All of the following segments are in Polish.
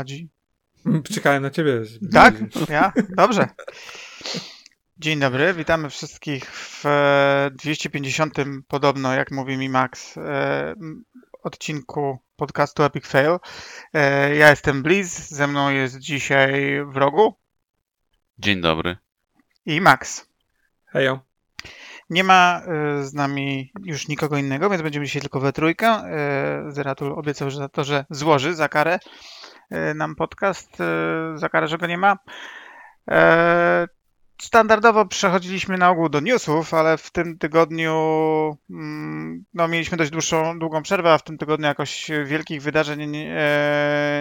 prowadzi? Czekałem na ciebie. Tak? Ja? Dobrze. Dzień dobry, witamy wszystkich w 250. podobno, jak mówi mi Max, odcinku podcastu Epic Fail. Ja jestem Blizz, ze mną jest dzisiaj w rogu. Dzień dobry. I Max. Hejo. Nie ma z nami już nikogo innego, więc będziemy dzisiaj tylko we trójkę. Zeratul obiecał że to, że złoży za karę nam podcast, za karę, że go nie ma. Standardowo przechodziliśmy na ogół do newsów, ale w tym tygodniu mm, no, mieliśmy dość dłuższą, długą przerwę, a w tym tygodniu jakoś wielkich wydarzeń nie,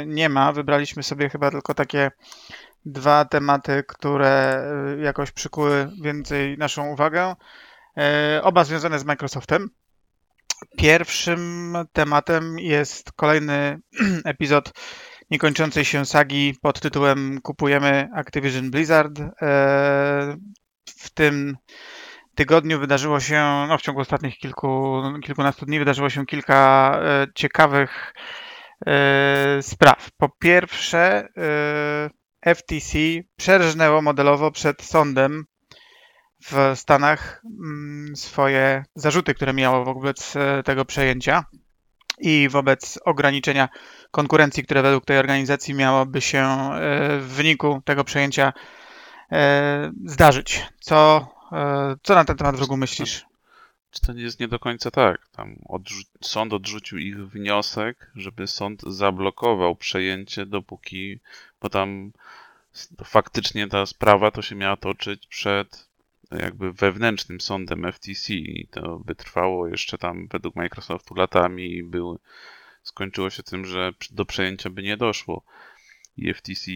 nie ma. Wybraliśmy sobie chyba tylko takie dwa tematy, które jakoś przykuły więcej naszą uwagę. E, oba związane z Microsoftem. Pierwszym tematem jest kolejny epizod niekończącej się sagi pod tytułem Kupujemy Activision Blizzard. E, w tym tygodniu wydarzyło się, no w ciągu ostatnich kilku, kilkunastu dni wydarzyło się kilka e, ciekawych spraw. Po pierwsze, FTC przerżnęło modelowo przed sądem w Stanach mm, swoje zarzuty, które miało wobec e, tego przejęcia i wobec ograniczenia konkurencji, które według tej organizacji miałoby się e, w wyniku tego przejęcia e, zdarzyć. Co, co na ten temat w ogóle myślisz? Czy to nie jest nie do końca tak? Tam odrzu sąd odrzucił ich wniosek, żeby sąd zablokował przejęcie, dopóki, bo tam faktycznie ta sprawa to się miała toczyć przed jakby wewnętrznym sądem FTC i to by trwało jeszcze tam według Microsoftu latami i był, skończyło się tym, że do przejęcia by nie doszło. I FTC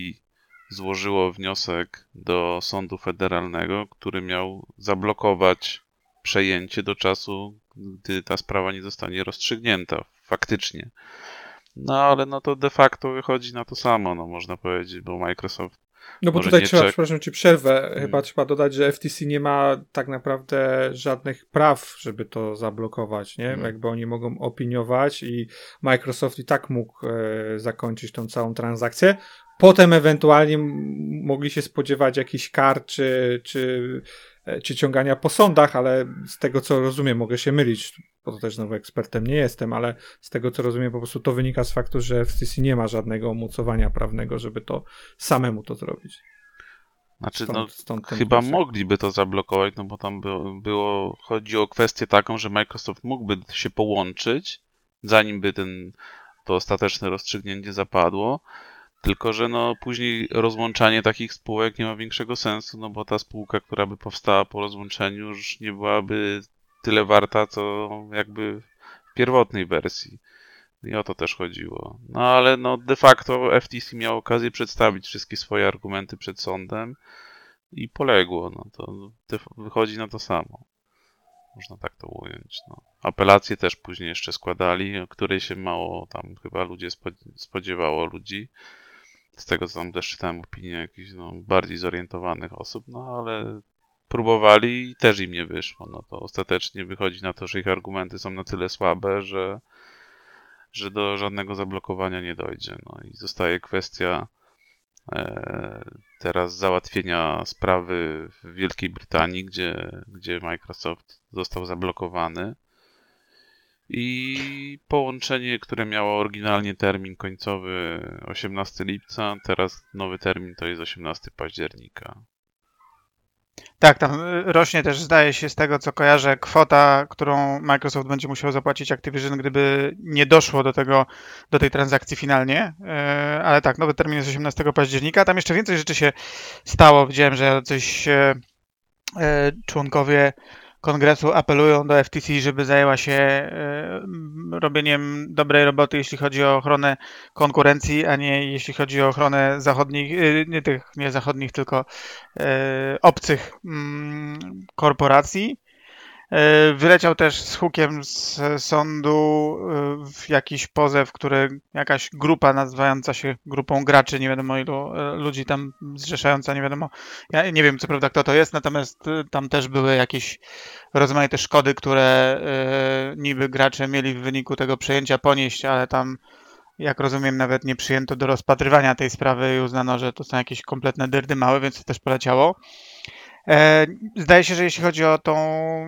złożyło wniosek do sądu federalnego, który miał zablokować przejęcie do czasu, gdy ta sprawa nie zostanie rozstrzygnięta faktycznie. No ale no to de facto wychodzi na to samo, no można powiedzieć, bo Microsoft no bo tutaj trzeba, czek... przepraszam ci przerwę, hmm. chyba trzeba dodać, że FTC nie ma tak naprawdę żadnych praw, żeby to zablokować, nie? Hmm. Jakby oni mogą opiniować i Microsoft i tak mógł e, zakończyć tą całą transakcję. Potem ewentualnie mogli się spodziewać jakichś kar czy, czy, e, czy ciągania po sądach, ale z tego co rozumiem, mogę się mylić, bo to też znowu ekspertem nie jestem, ale z tego co rozumiem, po prostu to wynika z faktu, że FCC nie ma żadnego umocowania prawnego, żeby to samemu to zrobić. Znaczy, stąd, no, stąd chyba mogliby to zablokować, no bo tam było, było, chodzi o kwestię taką, że Microsoft mógłby się połączyć, zanim by ten, to ostateczne rozstrzygnięcie zapadło, tylko, że no później rozłączanie takich spółek nie ma większego sensu, no bo ta spółka, która by powstała po rozłączeniu już nie byłaby tyle warta, co jakby w pierwotnej wersji. I o to też chodziło. No ale no de facto FTC miał okazję przedstawić wszystkie swoje argumenty przed sądem i poległo. No to wychodzi na to samo. Można tak to ująć. No. Apelacje też później jeszcze składali, o której się mało tam chyba ludzie spodziewało ludzi. Z tego co tam też czytałem opinie jakichś no, bardziej zorientowanych osób, no ale próbowali i też im nie wyszło. No to ostatecznie wychodzi na to, że ich argumenty są na tyle słabe, że, że do żadnego zablokowania nie dojdzie. No i zostaje kwestia e, teraz załatwienia sprawy w Wielkiej Brytanii, gdzie, gdzie Microsoft został zablokowany. I połączenie, które miało oryginalnie termin końcowy 18 lipca, teraz nowy termin to jest 18 października. Tak, tam y, rośnie też, zdaje się, z tego co kojarzę, kwota, którą Microsoft będzie musiał zapłacić Activision, gdyby nie doszło do tego, do tej transakcji finalnie. Y, ale tak, nowy termin jest 18 października. Tam jeszcze więcej rzeczy się stało. Widziałem, że coś y, członkowie kongresu apelują do FTC, żeby zajęła się e, robieniem dobrej roboty, jeśli chodzi o ochronę konkurencji, a nie jeśli chodzi o ochronę zachodnich, e, nie tych nie zachodnich, tylko e, obcych mm, korporacji. E, wyleciał też z hukiem z sądu e, w jakiś pozew, który jakaś grupa nazywająca się grupą graczy, nie wiadomo ilu e, ludzi tam zrzeszająca, nie wiadomo, ja nie wiem co prawda kto to jest, natomiast tam też były jakieś rozmaite szkody, które niby gracze mieli w wyniku tego przejęcia ponieść, ale tam jak rozumiem, nawet nie przyjęto do rozpatrywania tej sprawy i uznano, że to są jakieś kompletne dyrdy małe, więc to też poleciało. E, zdaje się, że jeśli chodzi o tą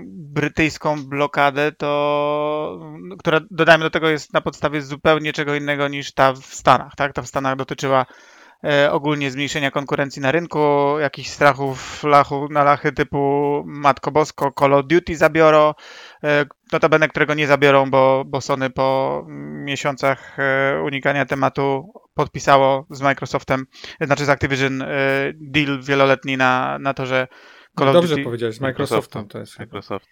brytyjską blokadę, to która dodajmy do tego jest na podstawie zupełnie czego innego niż ta w Stanach. Tak? Ta w Stanach dotyczyła e, ogólnie zmniejszenia konkurencji na rynku, jakichś strachów lachu, na lachy typu Matko Bosko, Call of Duty zabiorą, e, notabene którego nie zabiorą, bo, bo Sony po miesiącach unikania tematu podpisało z Microsoftem, znaczy z Activision deal wieloletni na, na to, że Call Dobrze Duty... powiedziałeś, z Microsoftem to jest. Microsoft.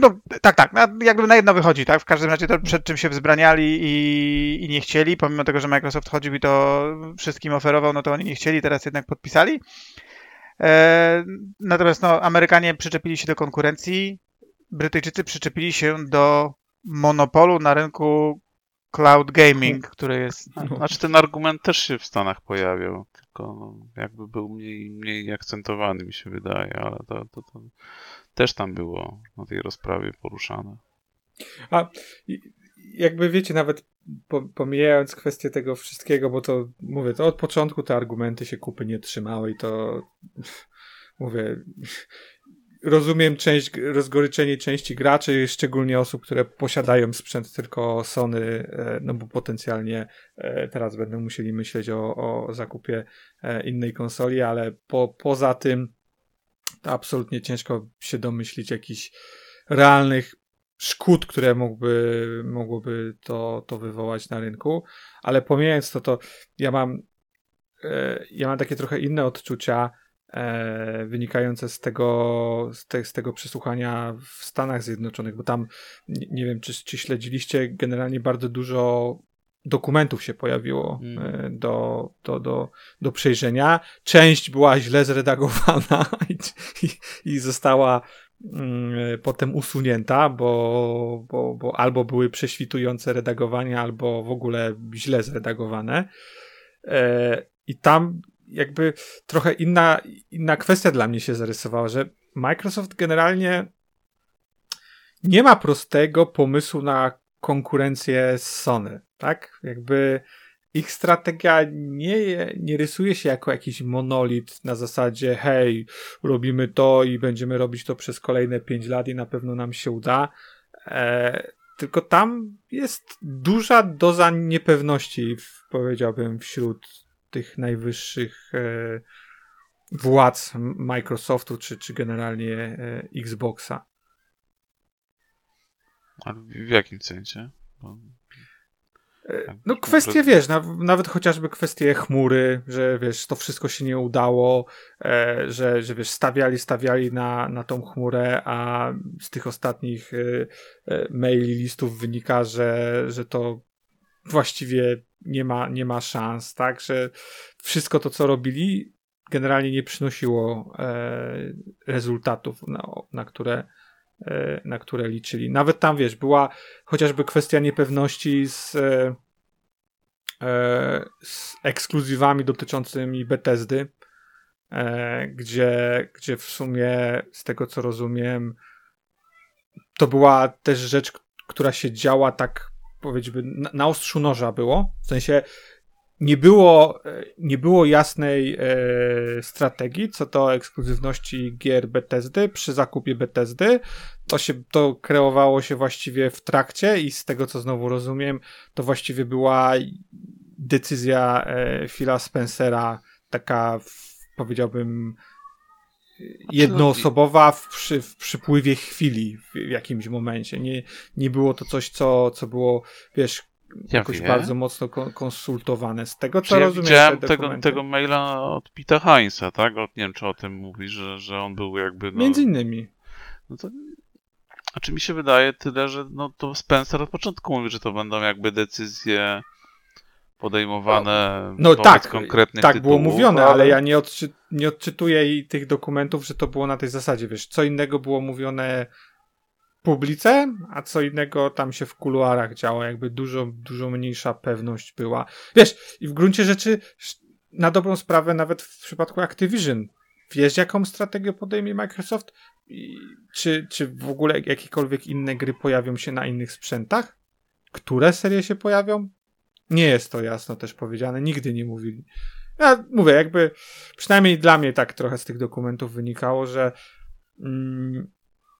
No, tak, tak. Jakby na jedno wychodzi, tak? W każdym razie to przed czym się wzbraniali i, i nie chcieli, pomimo tego, że Microsoft chodził i to wszystkim oferował, no to oni nie chcieli, teraz jednak podpisali. E, natomiast no, Amerykanie przyczepili się do konkurencji, Brytyjczycy przyczepili się do monopolu na rynku cloud gaming, który jest... No. Znaczy ten argument też się w Stanach pojawiał, tylko no, jakby był mniej, mniej akcentowany mi się wydaje, ale to, to, to też tam było na tej rozprawie poruszane. A jakby wiecie, nawet pomijając kwestię tego wszystkiego, bo to mówię, to od początku te argumenty się kupy nie trzymały i to mówię, rozumiem część, rozgoryczenie części graczy, szczególnie osób, które posiadają sprzęt tylko Sony, e, no bo potencjalnie e, teraz będą musieli myśleć o, o zakupie e, innej konsoli, ale po, poza tym absolutnie ciężko się domyślić jakichś realnych szkód, które mógłby, mogłoby to, to wywołać na rynku, ale pomijając to, to ja mam ja mam takie trochę inne odczucia, e, wynikające z tego, z, te, z, tego przesłuchania w Stanach Zjednoczonych, bo tam nie, nie wiem, czy, czy, śledziliście, generalnie bardzo dużo dokumentów się pojawiło mm. e, do, do, do, do przejrzenia. Część była źle zredagowana i, i, i została mm, potem usunięta, bo, bo, bo albo były prześwitujące redagowania, albo w ogóle źle zredagowane. E, I tam jakby trochę inna, inna kwestia dla mnie się zarysowała, że Microsoft generalnie nie ma prostego pomysłu na konkurencję z Sony, tak? Jakby ich strategia nie, nie rysuje się jako jakiś monolit na zasadzie hej, robimy to i będziemy robić to przez kolejne 5 lat i na pewno nam się uda. E, tylko tam jest duża doza niepewności, powiedziałbym, wśród tych najwyższych e, władz Microsoftu, czy, czy generalnie e, Xboxa. A w jakim sensie? Bo... E, no kwestie, wiesz, nawet chociażby kwestie chmury, że wiesz, to wszystko się nie udało, że, że wiesz, stawiali, stawiali na, na tą chmurę, a z tych ostatnich maili, listów wynika, że, że to właściwie nie ma, nie ma szans, tak, że wszystko to, co robili, generalnie nie przynosiło e, rezultatów, na, na, które, e, na które liczyli. Nawet tam, wiesz, była chociażby kwestia niepewności z, e, e z ekskluzywami dotyczącymi Bethesdy, e, gdzie, gdzie w sumie, z tego co rozumiem, to była też rzecz, która się działa tak powiedzmy, na, na ostrzu noża było. W sensie nie było, e, nie było jasnej e, strategii co do ekskluzywności gier Bethesdy przy zakupie Bethesdy. To się, to kreowało się właściwie w trakcie i z tego co znowu rozumiem, to właściwie była decyzja e, Phila Spencera taka powiedziałbym jednoosobowa w, przy, w przypływie chwili w, jakimś momencie. Nie, nie było to coś, co, co było, wiesz, ja jakoś wie. bardzo mocno konsultowane. Z tego, co ja rozumiem. Widziałem tego, tego maila od Pita Heinza, tak? Od, nie wiem, czy o tym mówisz, że, że on był jakby. No, Między innymi. No to, znaczy mi się wydaje tyle, że no to Spencer od początku mówi, że to będą jakby decyzje podejmowane no, tak, konkretnych tak tytułów, było mówione, ale, ale ja nie, odczy, nie odczytuję tych dokumentów, że to było na tej zasadzie, wiesz, co innego było mówione publice, a co innego tam się w kuluarach działo, jakby dużo, dużo mniejsza pewność była. Wiesz, i w gruncie rzeczy na dobrą sprawę nawet w przypadku Activision wiesz jaką strategię podejmie Microsoft? I, czy, czy w ogóle jakiekolwiek inne gry pojawią się na innych sprzętach? Które serie się pojawią? Nie jest to jasno też powiedziane, nigdy nie mówili. Ja mówię, jakby przynajmniej dla mnie tak trochę z tych dokumentów wynikało, że mm,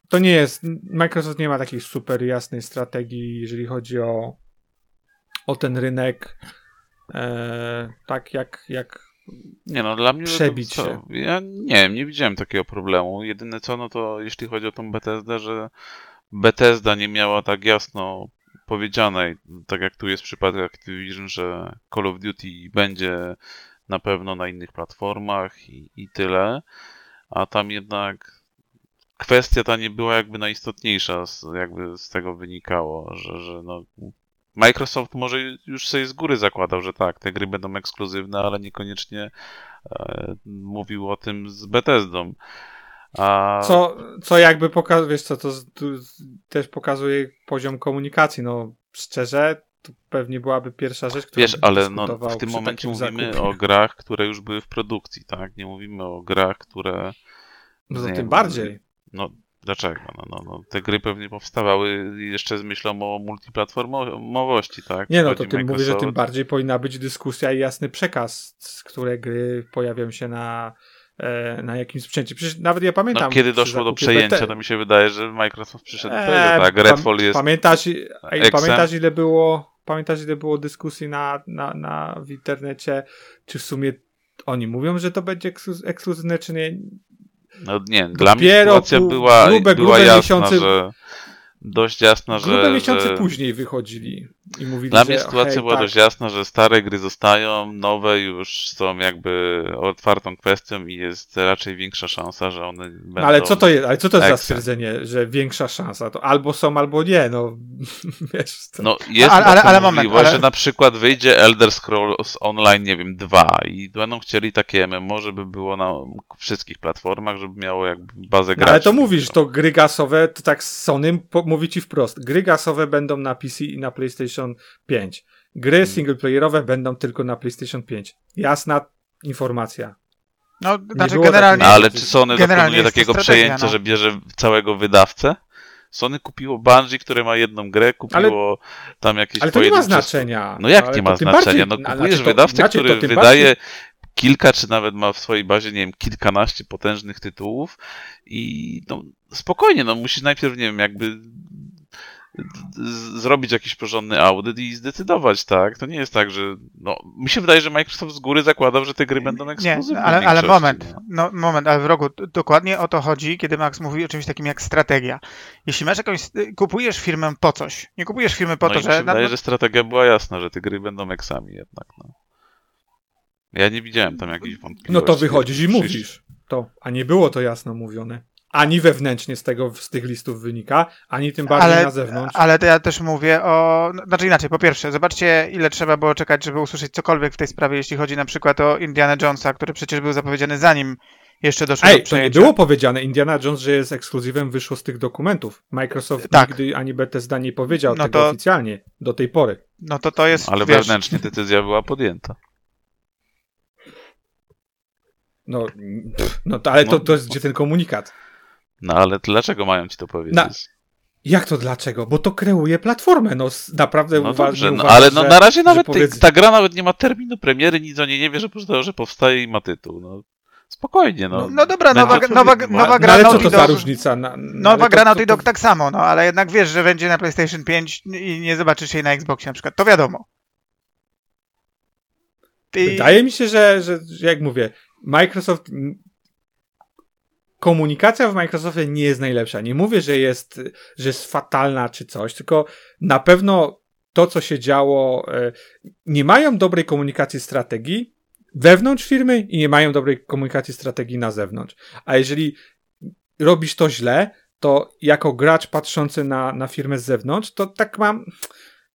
to nie jest. Microsoft nie ma takiej super jasnej strategii, jeżeli chodzi o, o ten rynek. E, tak jak, jak nie no, dla mnie przebić to, się. Ja nie wiem, nie widziałem takiego problemu. Jedyne co, no to jeśli chodzi o tą Bethesdę, że Bethesda nie miała tak jasno powiedzianej, tak jak tu jest w przypadku Activision, że Call of Duty będzie na pewno na innych platformach i, i tyle, a tam jednak kwestia ta nie była jakby najistotniejsza, jakby z tego wynikało, że, że no, Microsoft może już sobie z góry zakładał, że tak, te gry będą ekskluzywne, ale niekoniecznie e, mówił o tym z Bethesdą. A... Co, co jakby pokazuje, wiesz co, to też pokazuje poziom komunikacji, no szczerze, to pewnie byłaby pierwsza rzecz, którą Wiesz, ale no, w tym momencie mówimy zakupie. o grach, które już były w produkcji, tak? Nie mówimy o grach, które... No to tym bardziej. No, Dlaczego? No, no, no, te gry pewnie powstawały jeszcze z myślą o multiplatformowości, tak? Nie no, to tym mówię, że tym bardziej powinna być dyskusja i jasny przekaz, które gry pojawią się na, na jakimś sprzęcie. Przecież nawet ja pamiętam... No, kiedy doszło do przejęcia, BT... to mi się wydaje, że Microsoft przyszedł eee, tak, Redfall jest... Pamiętasz, pamiętasz ile było... Pamiętasz, ile było dyskusji na, na, na, w internecie, czy w sumie oni mówią, że to będzie ekskluzywne, czy nie? No nie, dla mnie sytuacja była, grube, była grube jasna, miesiące, że dość jasna, że... Grube miesiące że... później wychodzili i mówili, Dla że, mnie sytuacja hej, była tak. dość jasna, że stare gry zostają, nowe już są jakby otwartą kwestią i jest raczej większa szansa, że one będą... No ale co to jest, ale co to jest za stwierdzenie, że większa szansa? To albo są, albo nie, no wiesz. To... No jest ale, ale, ale możliwość, moment, ale... że na przykład wyjdzie Elder Scrolls Online, nie wiem, 2 i będą chcieli takie MMO, żeby było na wszystkich platformach, żeby miało jakby bazę graczy. No, ale to mówisz, to gry gasowe, to tak Sony mówi ci wprost, gry gasowe będą na PC i na PlayStation PlayStation 5. Gry hmm. singleplayerowe będą tylko na PlayStation 5. Jasna informacja. No, znaczy generalnie... No, ale czy Sony dokonuje takiego przejęcia, no. że bierze całego wydawcę? Sony kupiło Bungie, które ma jedną grę, kupiło ale, tam jakieś Ale to nie ma znaczenia. No jak nie ma znaczenia? Bardziej, no kupujesz znaczy wydawcę, znaczy który wydaje bardziej... kilka, czy nawet ma w swojej bazie, nie wiem, kilkanaście potężnych tytułów i no, spokojnie, no musisz najpierw, nie wiem, jakby zrobić jakiś porządny audyt i zdecydować, tak? To nie jest tak, że. No, mi się wydaje, że Microsoft z góry zakładał, że te gry będą ekskluzywne. Nie, ale, ale moment, no. no. moment, ale w rogu dokładnie o to chodzi, kiedy Max mówi o czymś takim jak strategia. Jeśli masz jakąś. kupujesz firmę po coś. Nie kupujesz firmy po no to, że. Mi się wydaje, że strategia była jasna, że te gry będą eksami jednak. No. Ja nie widziałem tam jakichś wątpliwości. No to wychodzisz i mówisz to, a nie było to jasno mówione ani wewnętrznie z tego, z tych listów wynika, ani tym bardziej ale, na zewnątrz. Ale to ja też mówię o, znaczy inaczej, po pierwsze, zobaczcie ile trzeba było czekać, żeby usłyszeć cokolwiek w tej sprawie, jeśli chodzi na przykład o Indiana Jonesa, który przecież był zapowiedziany zanim jeszcze doszło Ej, do przejęcia. to nie było powiedziane, Indiana Jones, że jest ekskluzywem, wyszło z tych dokumentów. Microsoft tak. nigdy ani Bethesda nie powiedział no tego to... oficjalnie, do tej pory. No to to jest, Ale wiesz... wewnętrznie decyzja była podjęta. No, no to, ale to, to jest gdzie ten komunikat? No ale dlaczego mają ci to powiedzieć? Na... Jak to dlaczego? Bo to kreuje platformę, no naprawdę no uważnie, dobrze, no, Ale no, na razie nawet powiedz... ta gra nawet nie ma terminu premiery, nic o niej nie wie, że, że powstaje i ma tytuł. No. Spokojnie, no. No, no dobra, nowa, nowa, nowa gra no, ale co to za różnica? Na, nowa gra Naughty Dog tak samo, no ale jednak wiesz, że będzie na PlayStation 5 i nie zobaczysz jej na Xboxie na przykład. To wiadomo. Ty... Wydaje mi się, że, że jak mówię, Microsoft komunikacja w Microsoftie nie jest najlepsza. Nie mówię, że jest, że jest fatalna czy coś, tylko na pewno to, co się działo, e, nie mają dobrej komunikacji strategii wewnątrz firmy i nie mają dobrej komunikacji strategii na zewnątrz. A jeżeli robisz to źle, to jako gracz patrzący na, na firmę z zewnątrz, to tak mam.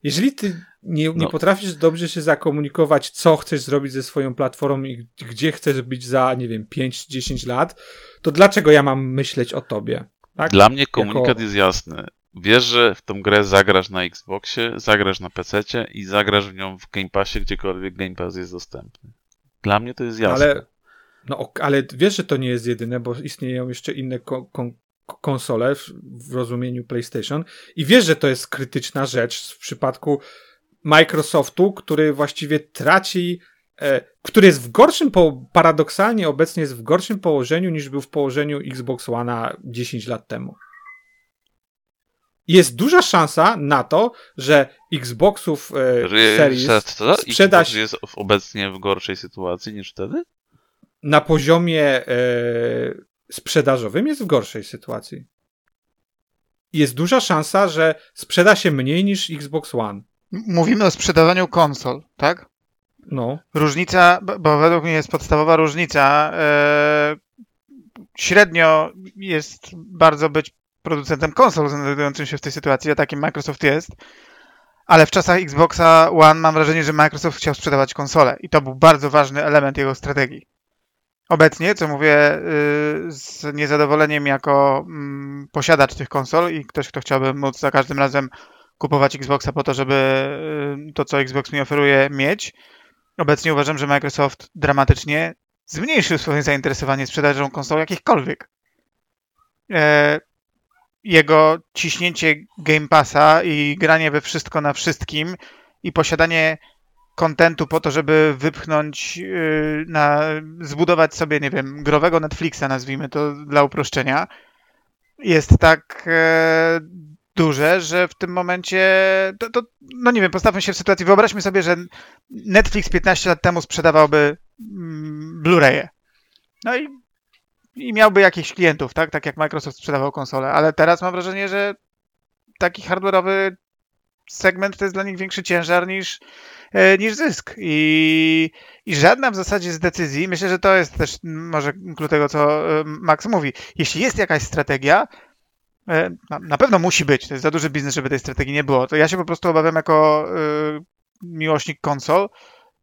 Jeżeli ty nie, nie no. potrafisz dobrze się zakomunikować, co chcesz zrobić ze swoją platformą i gdzie chcesz być za, nie wiem, 5-10 lat, to dlaczego ja mam myśleć o tobie? Tak? Dla mnie komunikat jako... jest jasny. Wiesz, że w tą grę zagrasz na Xboxie, zagrasz na PC i zagrasz w nią w Game Passie, gdziekolwiek Game Pass jest dostępny. Dla mnie to jest jasne. Ale, no, ale wiesz, że to nie jest jedyne, bo istnieją jeszcze inne kon kon konsole w, rozumieniu PlayStation i wiesz, że to jest krytyczna rzecz w przypadku Microsoftu, który właściwie traci, e, który jest w gorszym, po, paradoksalnie obecnie jest w gorszym położeniu niż był w położeniu Xbox One 10 lat temu. Jest duża szansa na to, że Xboxów e, Series co? sprzedaż jest obecnie w gorszej sytuacji niż wtedy? Na poziomie e, sprzedażowym jest w gorszej sytuacji. Jest duża szansa, że sprzeda się mniej niż Xbox One. Mówimy o sprzedawaniu konsol, tak? No. Różnica, bo według mnie jest podstawowa różnica. E, średnio jest bardzo być producentem konsol znajdującym się w tej sytuacji, a takim Microsoft jest. Ale w czasach Xboxa One mam wrażenie, że Microsoft chciał sprzedawać konsole i to był bardzo ważny element jego strategii. Obecnie, co mówię y, z niezadowoleniem jako mm, posiadacz tych konsol i ktoś, kto chciałby móc za każdym razem kupować Xboxa po to, żeby y, to, co Xbox mi oferuje, mieć. Obecnie uważam, że Microsoft dramatycznie zmniejszył swoje zainteresowanie sprzedażą konsol jakichkolwiek. E, jego ciśnięcie Game Passa i granie we wszystko na wszystkim i posiadanie kontentu po to, żeby wypchnąć, yy, na, zbudować sobie, nie wiem, growego Netflixa, nazwijmy to dla uproszczenia, jest tak e, duże, że w tym momencie, to, to, no nie wiem, postawmy się w sytuacji, wyobraźmy sobie, że Netflix 15 lat temu sprzedawałby mm, Blu-raye. No i i miałby jakichś klientów, tak? Tak jak Microsoft sprzedawał konsole, ale teraz mam wrażenie, że taki hardware'owy segment to jest dla nich większy ciężar niż, e, niż zysk. I, I żadna w zasadzie z decyzji, myślę, że to jest też może klucz tego, co e, Max mówi. Jeśli jest jakaś strategia, e, na pewno musi być, to jest za duży biznes, żeby tej strategii nie było, to ja się po prostu obawiam jako miłośnik konsol,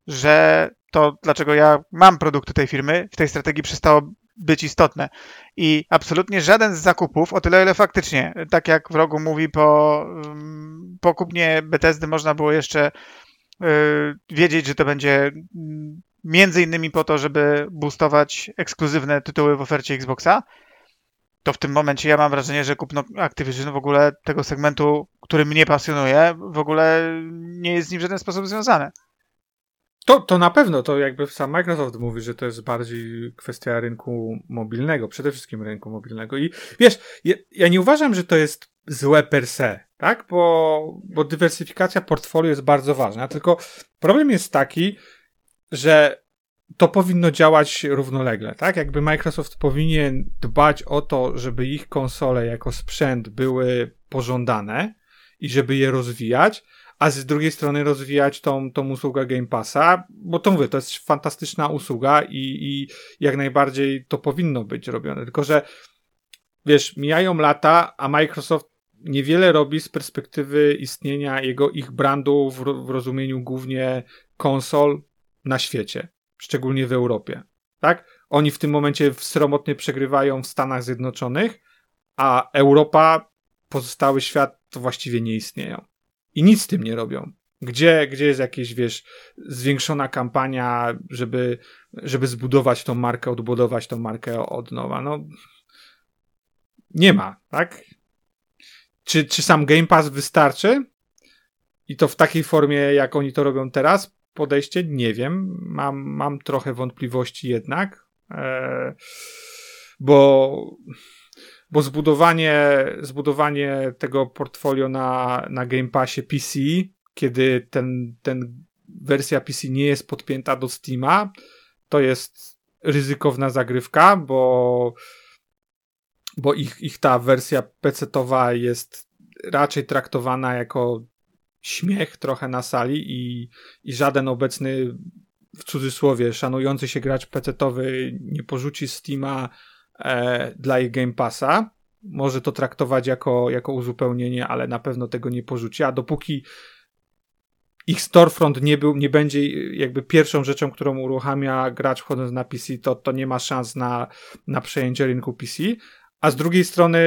że to, dlaczego ja mam produkty tej firmy, w tej strategii przestało być istotne. I absolutnie żaden z zakupów, o tyle ile faktycznie, tak jak w rogu mówi, po, mm, po kupnie Bethesdy można było jeszcze y, wiedzieć, że to będzie mm, między innymi po to, żeby boostować ekskluzywne tytuły w ofercie Xboxa, to w tym momencie ja mam wrażenie, że kupno Activision w ogóle tego segmentu, który mnie pasjonuje, w ogóle nie jest z nim w żaden sposób związane. To, to na pewno, to jakby sam Microsoft mówi, że to jest bardziej kwestia rynku mobilnego, przede wszystkim rynku mobilnego. I wiesz, ja, ja nie uważam, że to jest złe per se, tak? Bo, bo dywersyfikacja portfolio jest bardzo ważna, tylko problem jest taki, że to powinno działać równolegle, tak? Jakby Microsoft powinien dbać o to, żeby ich konsole jako sprzęt były pożądane i żeby je rozwijać, a z drugiej strony rozwijać tą, tą usługę Game Passa, bo to mówię, to jest fantastyczna usługa i, i jak najbardziej to powinno być robione. Tylko, że wiesz, mijają lata, a Microsoft niewiele robi z perspektywy istnienia jego ich brandu w, w rozumieniu głównie konsol na świecie, szczególnie w Europie. Tak? Oni w tym momencie sromotnie przegrywają w Stanach Zjednoczonych, a Europa, pozostały świat to właściwie nie istnieją i nic z tym nie robią. Gdzie, gdzie jest jakaś, wiesz, zwiększona kampania, żeby, żeby zbudować tą markę, odbudować tą markę od nowa? No, nie ma, tak? Czy, czy sam Game Pass wystarczy? I to w takiej formie, jak oni to robią teraz? Podejście? Nie wiem. Mam, mam trochę wątpliwości jednak. E, bo bo zbudowanie, zbudowanie tego portfolio na, na Game Passie PC, kiedy ten, ten wersja PC nie jest podpięta do Steama, to jest ryzykowna zagrywka, bo, bo ich, ich ta wersja PC-towa jest raczej traktowana jako śmiech trochę na sali i, i żaden obecny w cudzysłowie szanujący się gracz PC-towy nie porzuci Steama dla ich Game Passa. Może to traktować jako, jako uzupełnienie, ale na pewno tego nie porzuci. A dopóki ich storefront nie, był, nie będzie jakby pierwszą rzeczą, którą uruchamia gracz wchodząc na PC, to, to nie ma szans na, na przejęcie rynku PC. A z drugiej strony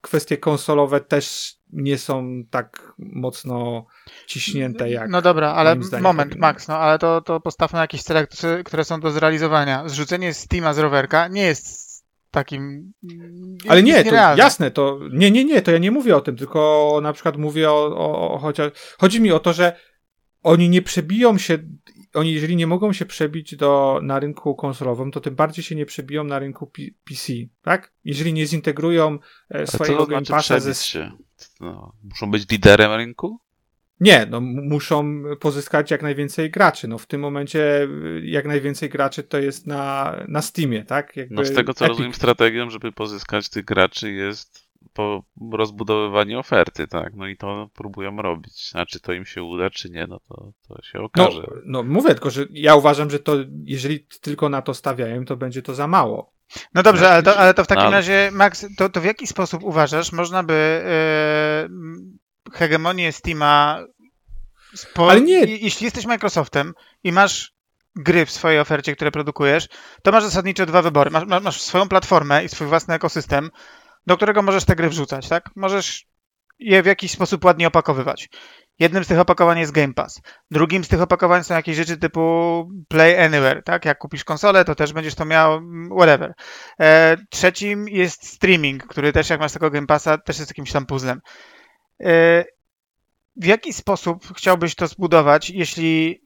kwestie konsolowe też nie są tak mocno ciśnięte jak. No dobra, ale moment, Max, no ale to, to postawmy na jakieś cele, które są do zrealizowania. Zrzucenie Steama z rowerka nie jest takim. Ale nie, to jasne, to nie, nie, nie, to ja nie mówię o tym, tylko na przykład mówię o, o, o chociaż. Chodzi mi o to, że oni nie przebiją się, oni jeżeli nie mogą się przebić do, na rynku konsolowym, to tym bardziej się nie przebiją na rynku P PC, tak? Jeżeli nie zintegrują e, swojego Game znaczy Passa ze... Się? No, muszą być liderem rynku? Nie, no muszą pozyskać jak najwięcej graczy. No w tym momencie y, jak najwięcej graczy to jest na, na Steamie, tak? Jakby no z tego co Epic. rozumiem strategią, żeby pozyskać tych graczy jest po rozbudowywanie oferty, tak? No i to próbują robić. A czy to im się uda, czy nie, no to, to się okaże. No, no mówię tylko, że ja uważam, że to jeżeli tylko na to stawiają, to będzie to za mało. No dobrze, ale to, ale to w takim no. razie, Max, to, to w jaki sposób uważasz, można by yy, hegemonię Steama. Spo... Ale nie. Jeśli jesteś Microsoftem i masz gry w swojej ofercie, które produkujesz, to masz zasadniczo dwa wybory. Masz, masz swoją platformę i swój własny ekosystem, do którego możesz te gry wrzucać, tak? Możesz je w jakiś sposób ładnie opakowywać. Jednym z tych opakowań jest Game Pass. Drugim z tych opakowań są jakieś rzeczy typu Play Anywhere, tak? Jak kupisz konsolę, to też będziesz to miał, mm, whatever. E, trzecim jest streaming, który też jak masz tego Game Passa, też jest jakimś tam puzzlem. E, w jaki sposób chciałbyś to zbudować, jeśli.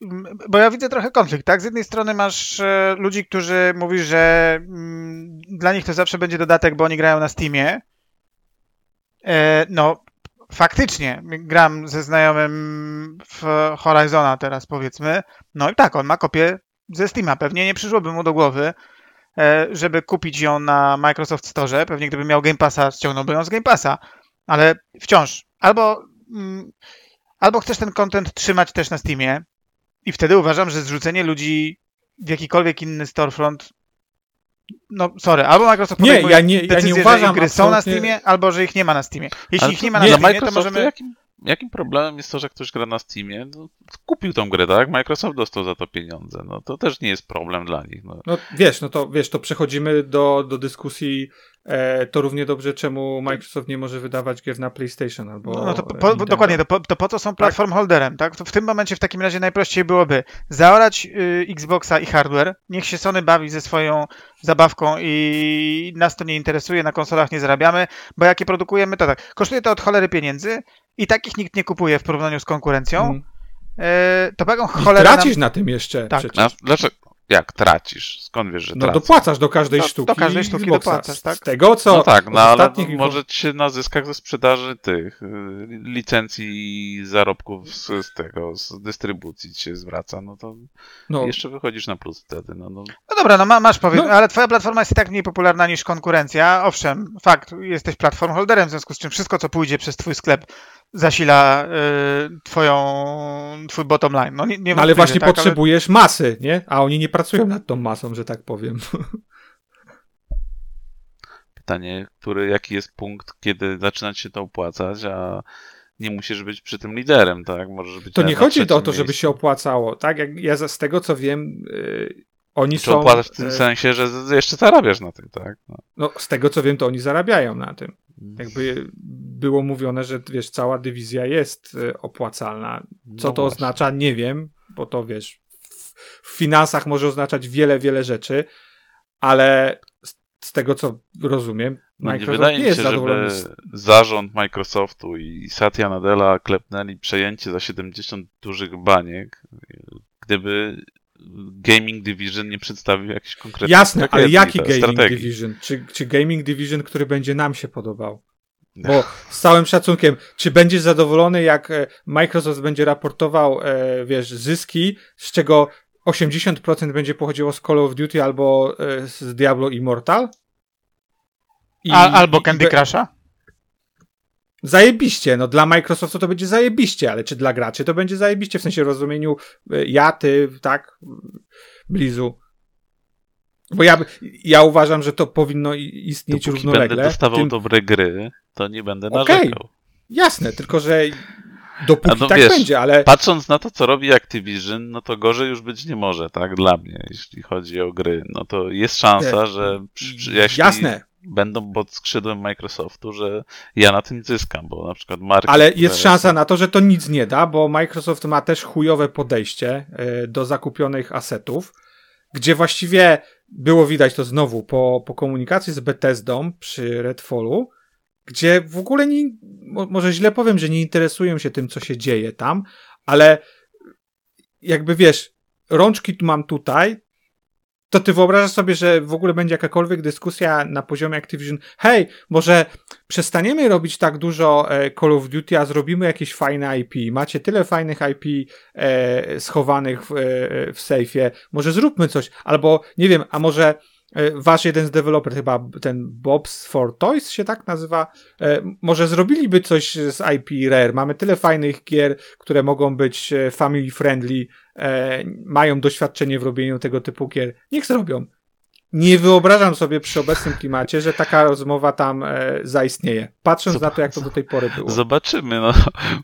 Bo ja widzę trochę konflikt, tak? Z jednej strony masz e, ludzi, którzy mówisz, że mm, dla nich to zawsze będzie dodatek, bo oni grają na Steamie. E, no, faktycznie. Gram ze znajomym w Horizona teraz, powiedzmy. No i tak, on ma kopię ze Steama. Pewnie nie przyszłoby mu do głowy, żeby kupić ją na Microsoft Store. Pewnie gdyby miał Game Passa, ściągnąłby ją z Game Passa ale wciąż albo, mm, albo chcesz ten content trzymać też na Steamie i wtedy uważam, że zrzucenie ludzi w jakikolwiek inny storefront no, sorry, albo Microsoft nie, ja nie, decyzję, ja nie uważam, że gry są na Steamie, albo że ich nie ma na Steamie. Jeśli Ale ich nie ma na nie, Steamie, to możemy... Jakim, jakim problemem jest to, że ktoś gra na Steamie? No, kupił tą grę, tak? Microsoft dostał za to pieniądze. No to też nie jest problem dla nich. No, no wiesz, no to wiesz, to przechodzimy do, do dyskusji to równie dobrze, czemu Microsoft nie może wydawać gier na PlayStation albo. No, no to po, dokładnie, to po, to po co są tak. platform tak? holderem, tak? To w tym momencie w takim razie najprościej byłoby zaorać y, Xboxa i hardware, niech się Sony bawi ze swoją zabawką i nas to nie interesuje, na konsolach nie zarabiamy, bo jakie produkujemy, to tak. Kosztuje to od cholery pieniędzy i takich nikt nie kupuje w porównaniu z konkurencją. Mm. to będą cholerę. Tracisz nam... na tym jeszcze. Tak. Przecież. dlaczego? Jak tracisz? Skąd wiesz, że No dopłacasz do każdej do, sztuki. Do każdej sztuki dopłacasz, tak? Z tego co. No tak, no ale może ci się na zyskach ze sprzedaży tych y, licencji i zarobków z, z, tego, z dystrybucji ci się zwraca, no to no. jeszcze wychodzisz na plus wtedy. No, no. no dobra, no masz powiem, no. ale twoja platforma jest i tak mniej popularna niż konkurencja. Owszem, fakt, jesteś platform holderem, w związku z czym wszystko, co pójdzie przez twój sklep zasila y, twoją, twój bottom line. No, nie, nie no ale właśnie tak, potrzebujesz ale... masy, nie? A oni nie pracują nad tą masą, że tak powiem. Pytanie, który, jaki jest punkt, kiedy zaczyna się to opłacać, a nie musisz być przy tym liderem, tak? Możesz być to nie chodzi o to, miejscu. żeby się opłacało, tak? Jak ja z tego co wiem, yy, oni Czy są. opłacasz w tym yy, sensie, że jeszcze zarabiasz na tym, tak? No. no. z tego co wiem, to oni zarabiają na tym. Jakby było mówione, że wiesz, cała dywizja jest y, opłacalna. Co no to właśnie. oznacza, nie wiem, bo to wiesz, w finansach może oznaczać wiele, wiele rzeczy, ale z tego co rozumiem, no Microsoft nie, wydaje nie jest się, zadowolony. Żeby zarząd Microsoftu i Satya Nadella klepnęli przejęcie za 70 dużych baniek, gdyby Gaming Division nie przedstawił jakichś konkretnych Jasne, ale jaki Gaming strategii. Division? Czy, czy Gaming Division, który będzie nam się podobał? Bo z całym szacunkiem, czy będziesz zadowolony, jak e, Microsoft będzie raportował, e, wiesz, zyski, z czego 80% będzie pochodziło z Call of Duty albo e, z Diablo Immortal? I, A, albo Candy Crusha? Zajebiście, no dla Microsoftu to będzie zajebiście, ale czy dla graczy to będzie zajebiście w sensie rozumieniu ja, ty, tak, Blizu. Bo ja, ja uważam, że to powinno istnieć Dopóki równolegle. będę dostawał Tym... dobre gry, to nie będę okay. narzekał. Jasne, tylko że dopóki no, tak wiesz, będzie, ale... Patrząc na to, co robi Activision, no to gorzej już być nie może, tak, dla mnie, jeśli chodzi o gry. No to jest szansa, że jeśli Jasne. Będą pod skrzydłem Microsoftu, że ja na tym zyskam, bo na przykład Mark... Ale jest szansa na to, że to nic nie da, bo Microsoft ma też chujowe podejście e, do zakupionych asetów, gdzie właściwie było widać to znowu po, po komunikacji z Bethesdą przy Redfallu, gdzie w ogóle nie, może źle powiem, że nie interesują się tym, co się dzieje tam, ale jakby wiesz, rączki mam tutaj, to ty wyobrażasz sobie, że w ogóle będzie jakakolwiek dyskusja na poziomie Activision, hej, może przestaniemy robić tak dużo e, Call of Duty, a zrobimy jakieś fajne IP. Macie tyle fajnych IP e, schowanych w, e, w sejfie, może zróbmy coś, albo nie wiem, a może wasz jeden z deweloper, chyba ten Bob's for Toys się tak nazywa, e, może zrobiliby coś z IP Rare. Mamy tyle fajnych gier, które mogą być e, family friendly, mają doświadczenie w robieniu tego typu gier. Niech zrobią nie wyobrażam sobie przy obecnym klimacie, że taka rozmowa tam e, zaistnieje. Patrząc Zob na to, jak to do tej pory było. Zobaczymy. No.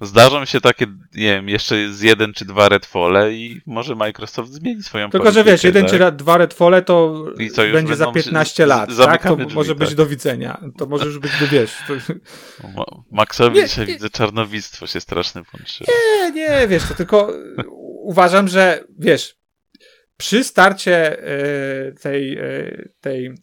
Zdarzą się takie, nie wiem, jeszcze z jeden czy dwa Redfall i może Microsoft zmieni swoją Tylko, że wiesz, jeden tak? czy dwa Redfall to będzie za 15 lat, tak? To drzwi, może być tak. do widzenia. To może już być, wiesz... To... Maxowi nie, się nie, widzę, czarnowictwo się strasznie włączyło. Nie, nie, wiesz, to tylko uważam, że, wiesz, przy starcie e, tej, e, tej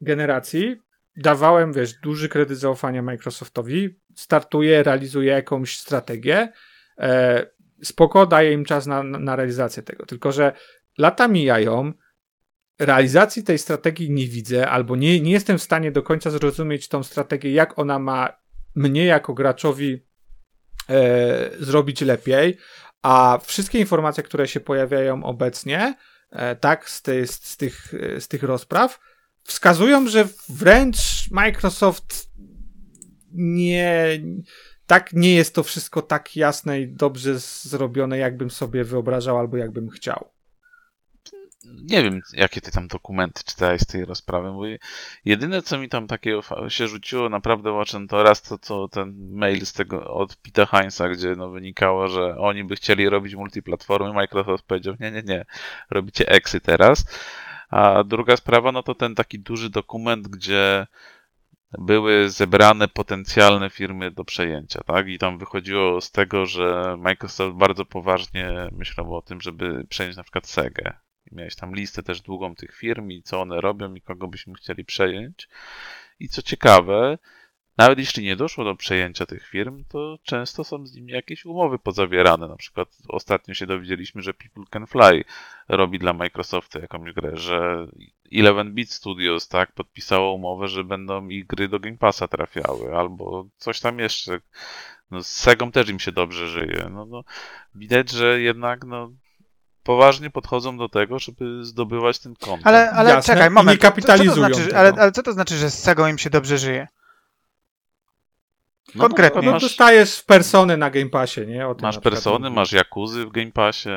generacji dawałem, wiesz, duży kredyt zaufania Microsoftowi, startuje, realizuje jakąś strategię, e, spoko, daje im czas na, na realizację tego, tylko że lata mijają, realizacji tej strategii nie widzę, albo nie, nie jestem w stanie do końca zrozumieć tą strategię, jak ona ma mnie jako graczowi e, zrobić lepiej, a wszystkie informacje, które się pojawiają obecnie, e, tak, z, ty, z, tych, e, z tych rozpraw, wskazują, że wręcz Microsoft nie. Tak, nie jest to wszystko tak jasne i dobrze zrobione, jakbym sobie wyobrażał albo jakbym chciał nie wiem, jakie ty tam dokumenty czytałeś z tej rozprawy, bo jedyne, co mi tam takiego się rzuciło naprawdę oczem, to raz to, to ten mail z tego od Pita Heinza, gdzie no wynikało, że oni by chcieli robić multiplatformy, Microsoft powiedział, nie, nie, nie, robicie Exy teraz. A druga sprawa, no to ten taki duży dokument, gdzie były zebrane potencjalne firmy do przejęcia, tak? I tam wychodziło z tego, że Microsoft bardzo poważnie myślał o tym, żeby przejąć na przykład Sega miałeś tam listę też długą tych firm i co one robią i kogo byśmy chcieli przejąć. I co ciekawe, nawet jeśli nie doszło do przejęcia tych firm, to często są z nimi jakieś umowy pozawierane. Na przykład ostatnio się dowiedzieliśmy, że People Can Fly robi dla Microsoftu jakąś grę, że Eleven Beat Studios tak podpisało umowę, że będą ich gry do Game Passa trafiały, albo coś tam jeszcze. No, z Segą też im się dobrze żyje. No, no, widać, że jednak no, poważnie podchodzą do tego, żeby zdobywać ten kontent. Ale, ale Jasne. czekaj, moment. I nie kapitalizują. Co, co znaczy, ale, ale, co to znaczy, że z Segą im się dobrze żyje? No, Konkretnie. No, no, dostajesz persony na Game Passie, nie? masz persony, masz jakuzy w Game Passie,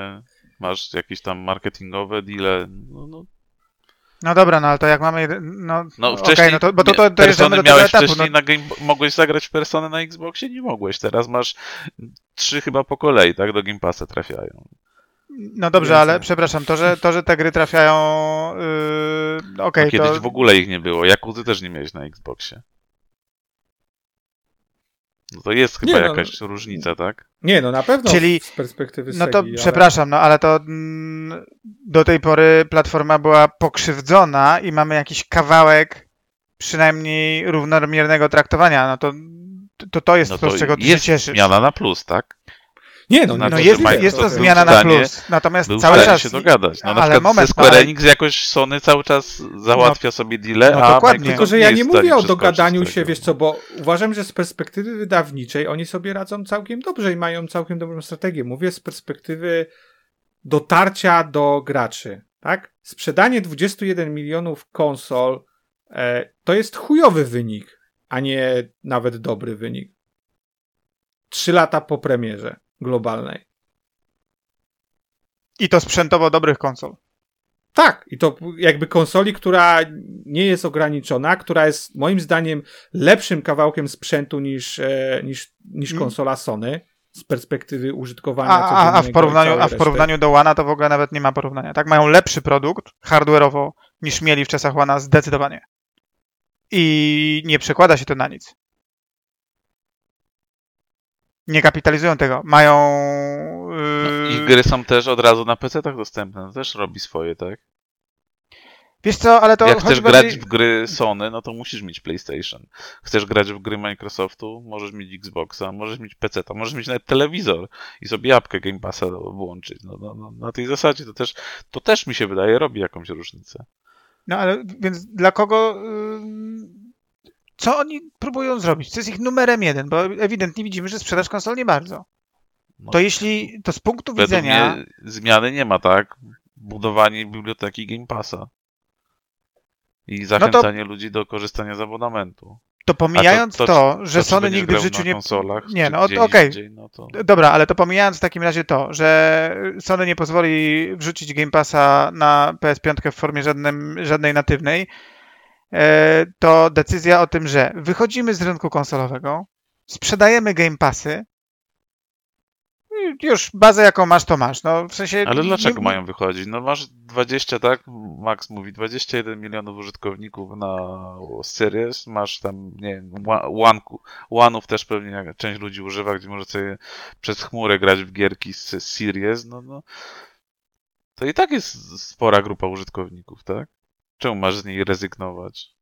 masz jakieś tam marketingowe deale. No, no. no dobra, no ale to jak mamy. No, no wcześniej. Okay, no to, bo to, to persony do miałeś etapu, wcześniej no. na game, mogłeś zagrać w persony na Xboxie? Nie mogłeś. Teraz masz trzy chyba po kolei, tak? Do Game Passa trafiają. No dobrze, ale przepraszam, to że, to, że te gry trafiają. Yy, okay, no kiedyś to... w ogóle ich nie było. Jakuzy też nie miałeś na Xboxie. No to jest chyba nie, no, jakaś no, różnica, tak? Nie, no na pewno Czyli, z perspektywy No to ale... przepraszam, no ale to mm, do tej pory platforma była pokrzywdzona i mamy jakiś kawałek przynajmniej równomiernego traktowania. No to to, to jest no to, to z czego ty jest się cieszysz. zmiana na plus, tak? Nie, no, no jest, jest to zmiana na plus. Natomiast cały czas. się dogadać. No, na ale moment, ze Square ale... Enix jakoś Sony cały czas załatwia no, sobie deal, no, a dokładnie. Tylko, że ja nie mówię o dogadaniu się, wiesz co, bo uważam, że z perspektywy wydawniczej oni sobie radzą całkiem dobrze i mają całkiem dobrą strategię. Mówię z perspektywy dotarcia do graczy, tak? Sprzedanie 21 milionów konsol e, to jest chujowy wynik, a nie nawet dobry wynik. Trzy lata po premierze globalnej. I to sprzętowo dobrych konsol. Tak, i to jakby konsoli, która nie jest ograniczona, która jest moim zdaniem lepszym kawałkiem sprzętu niż, e, niż, niż hmm. konsola Sony z perspektywy użytkowania. A, a, w porównaniu, a w porównaniu do One to w ogóle nawet nie ma porównania. Tak, mają lepszy produkt hardware'owo niż mieli w czasach One zdecydowanie. I nie przekłada się to na nic nie kapitalizują tego. Mają. Yy... No, ich gry są też od razu na PC-tach dostępne. To też robi swoje, tak? Wiesz co, ale to Jak chcesz bardziej... grać w gry Sony, no to musisz mieć PlayStation. Chcesz grać w gry Microsoftu, możesz mieć Xboxa, możesz mieć PC, możesz mieć nawet telewizor i sobie jabłkę Game Passa włączyć. No, no, no, na tej zasadzie to też, to też mi się wydaje robi jakąś różnicę. No ale więc dla kogo... Co oni próbują zrobić? Co jest ich numerem jeden? Bo ewidentnie widzimy, że sprzedaż konsol nie bardzo. No, to jeśli to z punktu widzenia. zmiany nie ma, tak? Budowanie biblioteki Game Passa. I zachęcanie no to... ludzi do korzystania z abonamentu. To pomijając to, to, to, że Sony nigdy w życiu nie. Konsolach, nie, no okej. Okay. No to... Dobra, ale to pomijając w takim razie to, że Sony nie pozwoli wrzucić Game Passa na PS5 w formie żadnym, żadnej natywnej, to decyzja o tym, że wychodzimy z rynku konsolowego, sprzedajemy Game Passy, już bazę jaką masz, to masz. No, w sensie, Ale dlaczego mają wychodzić? No masz 20, tak? Max mówi 21 milionów użytkowników na Series, masz tam, nie wiem, One'ów też pewnie część ludzi używa, gdzie może sobie przez chmurę grać w gierki z Series, no, no. To i tak jest spora grupa użytkowników, tak? Czemu masz z niej rezygnować?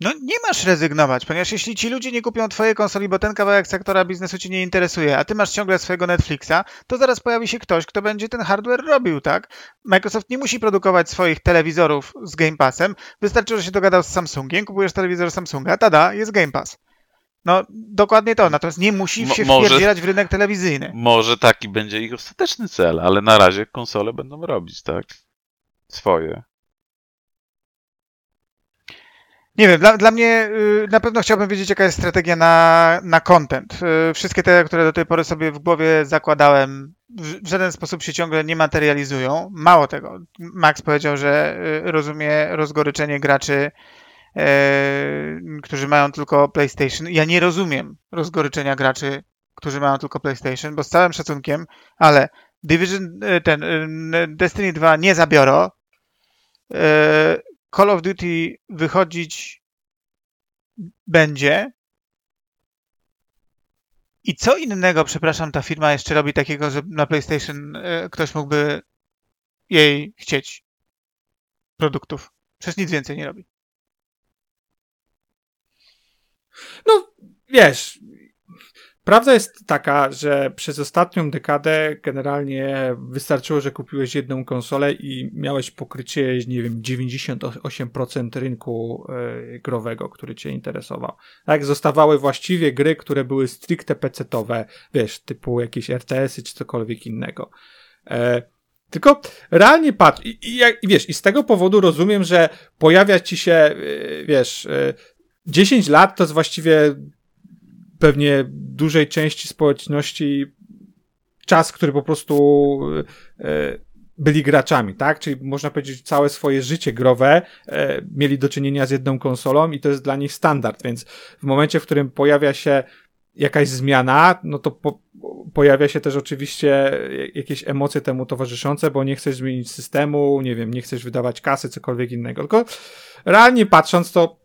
No nie masz rezygnować, ponieważ jeśli ci ludzie nie kupią twojej konsoli, bo ten kawałek sektora biznesu ci nie interesuje, a ty masz ciągle swojego Netflixa, to zaraz pojawi się ktoś, kto będzie ten hardware robił, tak? Microsoft nie musi produkować swoich telewizorów z Game Passem, wystarczy, że się dogadał z Samsungiem, kupujesz telewizor Samsunga, tada, jest Game Pass. No, dokładnie to. Natomiast nie musi się Mo wpierdzielać w rynek telewizyjny. Może taki będzie ich ostateczny cel, ale na razie konsole będą robić, tak? Swoje. Nie wiem, dla, dla mnie y, na pewno chciałbym wiedzieć, jaka jest strategia na, na content. Y, wszystkie te, które do tej pory sobie w głowie zakładałem, w żaden sposób się ciągle nie materializują. Mało tego, Max powiedział, że y, rozumie rozgoryczenie graczy, którzy mają tylko PlayStation. Ja nie rozumiem rozgoryczenia graczy, którzy mają tylko PlayStation, bo z całym szacunkiem, ale Division, ten Destiny 2 nie zabiorą. Call of Duty wychodzić będzie. I co innego, przepraszam, ta firma jeszcze robi takiego, że na PlayStation e, ktoś mógłby jej chcieć produktów? Przecież nic więcej nie robi. No, wiesz, Prawda jest taka, że przez ostatnią dekadę generalnie wystarczyło, że kupiłeś jedną konsolę i miałeś pokrycie, nie wiem, 98% rynku e, growego, który cię interesował. Tak, zostawały właściwie gry, które były stricte PC-owe, wiesz, typu jakieś RTS-y czy cokolwiek innego. E, tylko realnie patrz, i, i, i, wiesz, i z tego powodu rozumiem, że pojawia ci się, e, wiesz, 10 lat to jest właściwie pewnie dużej części społeczności czas, który po prostu e, byli graczami, tak? Czyli można powiedzieć, całe swoje życie growe e, mieli do czynienia z jedną konsolą i to jest dla nich standard, więc w momencie, w którym pojawia się jakaś zmiana, no to po, pojawia się też oczywiście jakieś emocje temu towarzyszące, bo nie chcesz zmienić systemu, nie wiem, nie chcesz wydawać kasy, cokolwiek innego. Tylko realnie patrząc, to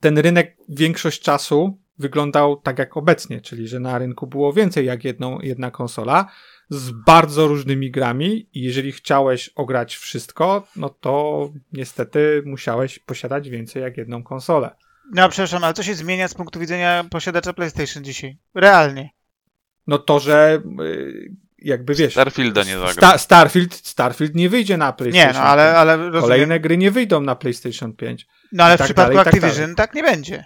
ten rynek większość czasu wyglądał tak jak obecnie, czyli że na rynku było więcej jak jedną, jedna konsola z bardzo różnymi grami i jeżeli chciałeś ograć wszystko, no to niestety musiałeś posiadać więcej jak jedną konsolę. No przepraszam, ale co się zmienia z punktu widzenia posiadacza PlayStation dzisiaj? Realnie. No to, że y, jakby wiesz. Starfielda nie zagra. Sta Starfield, Starfield nie wyjdzie na PlayStation. Nie, no ale, ale rozumiem. Kolejne gry nie wyjdą na PlayStation 5. No ale w tak przypadku dalej, tak Activision tak, tak, nie będzie.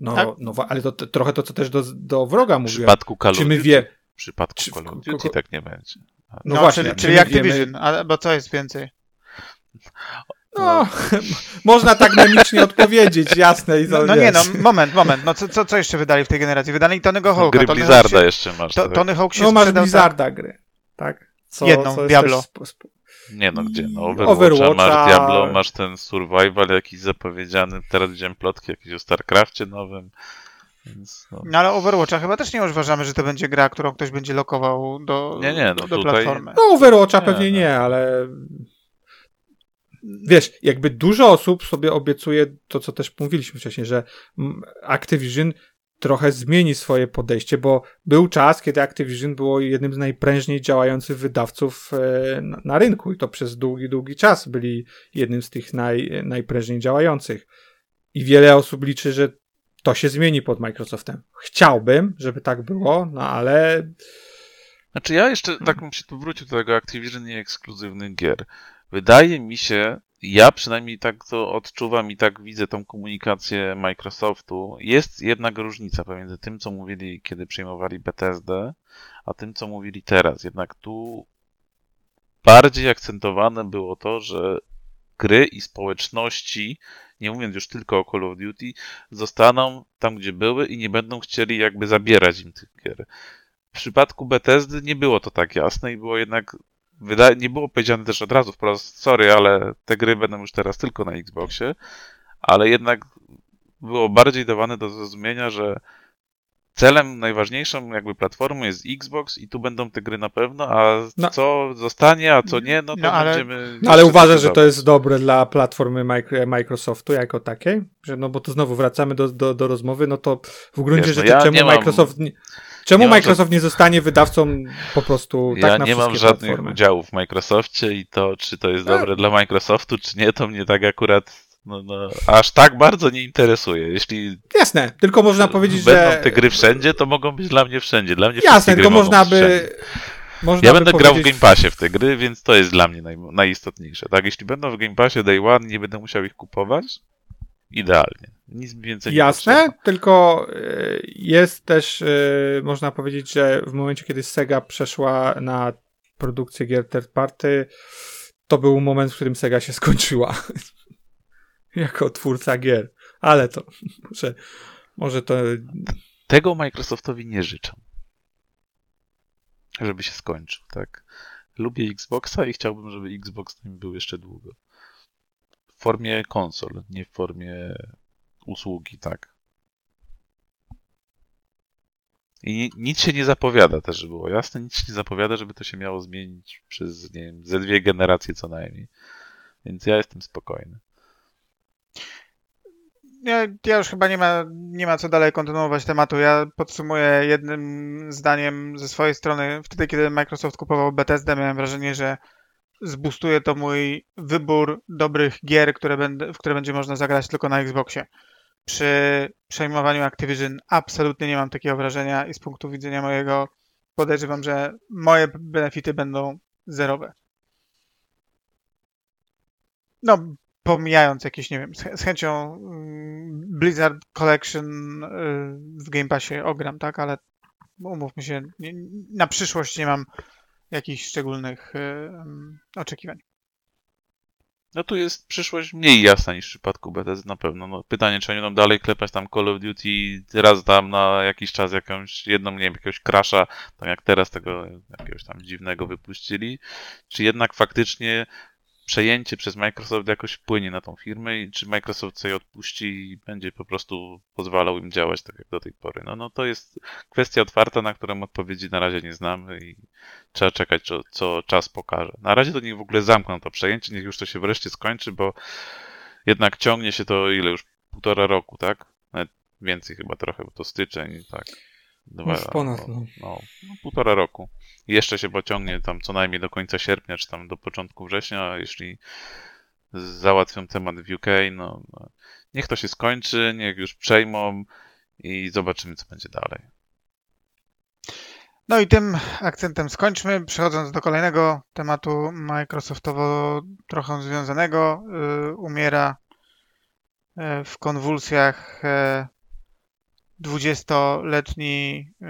No, tak? no ale to, to, trochę to, co też do, do wroga mówię. W przypadku Call Czy my wie... W przypadku czy, Call of Duty tak nie będzie. No, no właśnie, czyli, czyli Activision, wiemy... ale, bo co jest więcej? No, no. można tak memicznie odpowiedzieć, jasne i No, no nie, no, moment, moment, no co, co, co jeszcze wydali w tej generacji? Wydali Tony'ego Hawk'a. No, gry Blizzarda się, jeszcze masz. To, tak. Tony Hawk się No masz Blizzarda tak? gry, tak? Co, Jedną, co Diablo. Nie no, gdzie? No Overwatcha, Overwatcha, masz Diablo, masz ten survival jakiś zapowiedziany, teraz widziałem plotki jakieś o StarCraftie nowym. Więc, no. no. ale Overwatcha chyba też nie uważamy, że to będzie gra, którą ktoś będzie lokował do, nie, nie, no do tutaj... platformy. No Overwatcha nie, pewnie no. nie, ale wiesz, jakby dużo osób sobie obiecuje to, co też mówiliśmy wcześniej, że Activision trochę zmieni swoje podejście, bo był czas, kiedy Activision było jednym z najprężniej działających wydawców e, na rynku i to przez długi, długi czas byli jednym z tych naj, najprężniej działających. I wiele osób liczy, że to się zmieni pod Microsoftem. Chciałbym, żeby tak było, no ale. Znaczy, ja jeszcze tak bym się tu wrócił do tego Activision i ekskluzywnych gier. Wydaje mi się, ja przynajmniej tak to odczuwam i tak widzę tą komunikację Microsoftu. Jest jednak różnica pomiędzy tym, co mówili, kiedy przejmowali BTSD, a tym, co mówili teraz. Jednak tu bardziej akcentowane było to, że gry i społeczności, nie mówiąc już tylko o Call of Duty, zostaną tam, gdzie były i nie będą chcieli jakby zabierać im tych gier. W przypadku Bethesdy nie było to tak jasne i było jednak wydaje, nie było powiedziane też od razu wprost, sorry, ale te gry będą już teraz tylko na Xboxie, ale jednak było bardziej dawane do zrozumienia, że celem najważniejszą jakby platformą jest Xbox i tu będą te gry na pewno, a no. co zostanie, a co nie, no to no, ale, będziemy... No ale uważasz, że to jest dobre dla platformy Microsoftu jako takiej? Że, no bo to znowu wracamy do, do, do rozmowy, no to w gruncie Wiesz, no rzeczy ja czemu Microsoft... Mam... Czemu nie Microsoft nie zostanie wydawcą po prostu ja tak na nie mam żadnych platformy? udziałów w Microsoftie i to, czy to jest dobre dla Microsoftu, czy nie, to mnie tak akurat no, no, aż tak bardzo nie interesuje. Jeśli Jasne, tylko można powiedzieć, będą że... te gry wszędzie, to mogą być dla mnie wszędzie. Dla mnie Jasne, tylko można by... Można ja by będę powiedzieć... grał w Game Passie w te gry, więc to jest dla mnie naj... najistotniejsze. Tak, jeśli będą w Game Passie Day One nie będę musiał ich kupować, idealnie. Nic więcej Jasne, nie tylko e, jest też, e, można powiedzieć, że w momencie, kiedy Sega przeszła na produkcję gier third party, to był moment, w którym Sega się skończyła. jako twórca gier. Ale to może, może to. Tego Microsoftowi nie życzę. Żeby się skończył, tak. Lubię Xboxa i chciałbym, żeby Xbox nim był jeszcze długo. Formie konsol, nie w formie usługi, tak. I nic się nie zapowiada też, było jasne, nic się nie zapowiada, żeby to się miało zmienić przez, nie wiem, ze dwie generacje co najmniej. Więc ja jestem spokojny. Ja, ja, już chyba nie ma, nie ma co dalej kontynuować tematu. Ja podsumuję jednym zdaniem ze swojej strony. Wtedy, kiedy Microsoft kupował Bethesda, miałem wrażenie, że zbustuje to mój wybór dobrych gier, które będę, w które będzie można zagrać tylko na Xboxie. Przy przejmowaniu Activision absolutnie nie mam takiego wrażenia i z punktu widzenia mojego podejrzewam, że moje benefity będą zerowe. No, pomijając jakieś, nie wiem, z, chęcią mm, Blizzard Collection y, w Game Passie ogram, tak, ale umówmy się, na przyszłość nie mam jakichś szczególnych mm, oczekiwań. No tu jest przyszłość mniej jasna niż w przypadku BTS na pewno. No, pytanie, czy oni będą dalej klepać tam Call of Duty raz tam na jakiś czas jakąś jedną, nie wiem, jakiegoś crasha, tak jak teraz tego jakiegoś tam dziwnego wypuścili, czy jednak faktycznie przejęcie przez Microsoft jakoś wpłynie na tą firmę i czy Microsoft sobie odpuści i będzie po prostu pozwalał im działać tak jak do tej pory. No, no to jest kwestia otwarta, na którą odpowiedzi na razie nie znamy i trzeba czekać, co, co czas pokaże. Na razie to niech w ogóle zamkną to przejęcie, niech już to się wreszcie skończy, bo jednak ciągnie się to ile już półtora roku, tak? Nawet więcej chyba trochę, bo to styczeń, tak. Dwa, już ponad, no. No, no, półtora roku jeszcze się pociągnie tam co najmniej do końca sierpnia, czy tam do początku września, a jeśli załatwią temat w UK, no, no niech to się skończy, niech już przejmą i zobaczymy, co będzie dalej. No i tym akcentem skończmy, przechodząc do kolejnego tematu Microsoftowo trochę związanego. Yy, umiera yy, w konwulsjach 20-letni yy,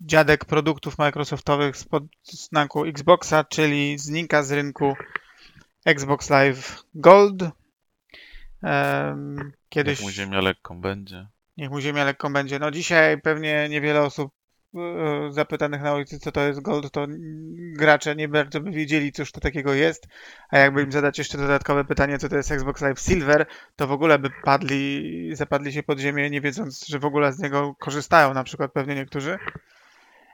dziadek produktów Microsoftowych spod znaku Xboxa, czyli znika z rynku Xbox Live Gold. Kiedyś... Niech mu ziemia lekką będzie. Niech mu ziemia lekką będzie. No dzisiaj pewnie niewiele osób e, zapytanych na ulicy, co to jest Gold, to gracze nie bardzo by wiedzieli, cóż to takiego jest. A jakby im zadać jeszcze dodatkowe pytanie, co to jest Xbox Live Silver, to w ogóle by padli, zapadli się pod ziemię, nie wiedząc, że w ogóle z niego korzystają, na przykład pewnie niektórzy.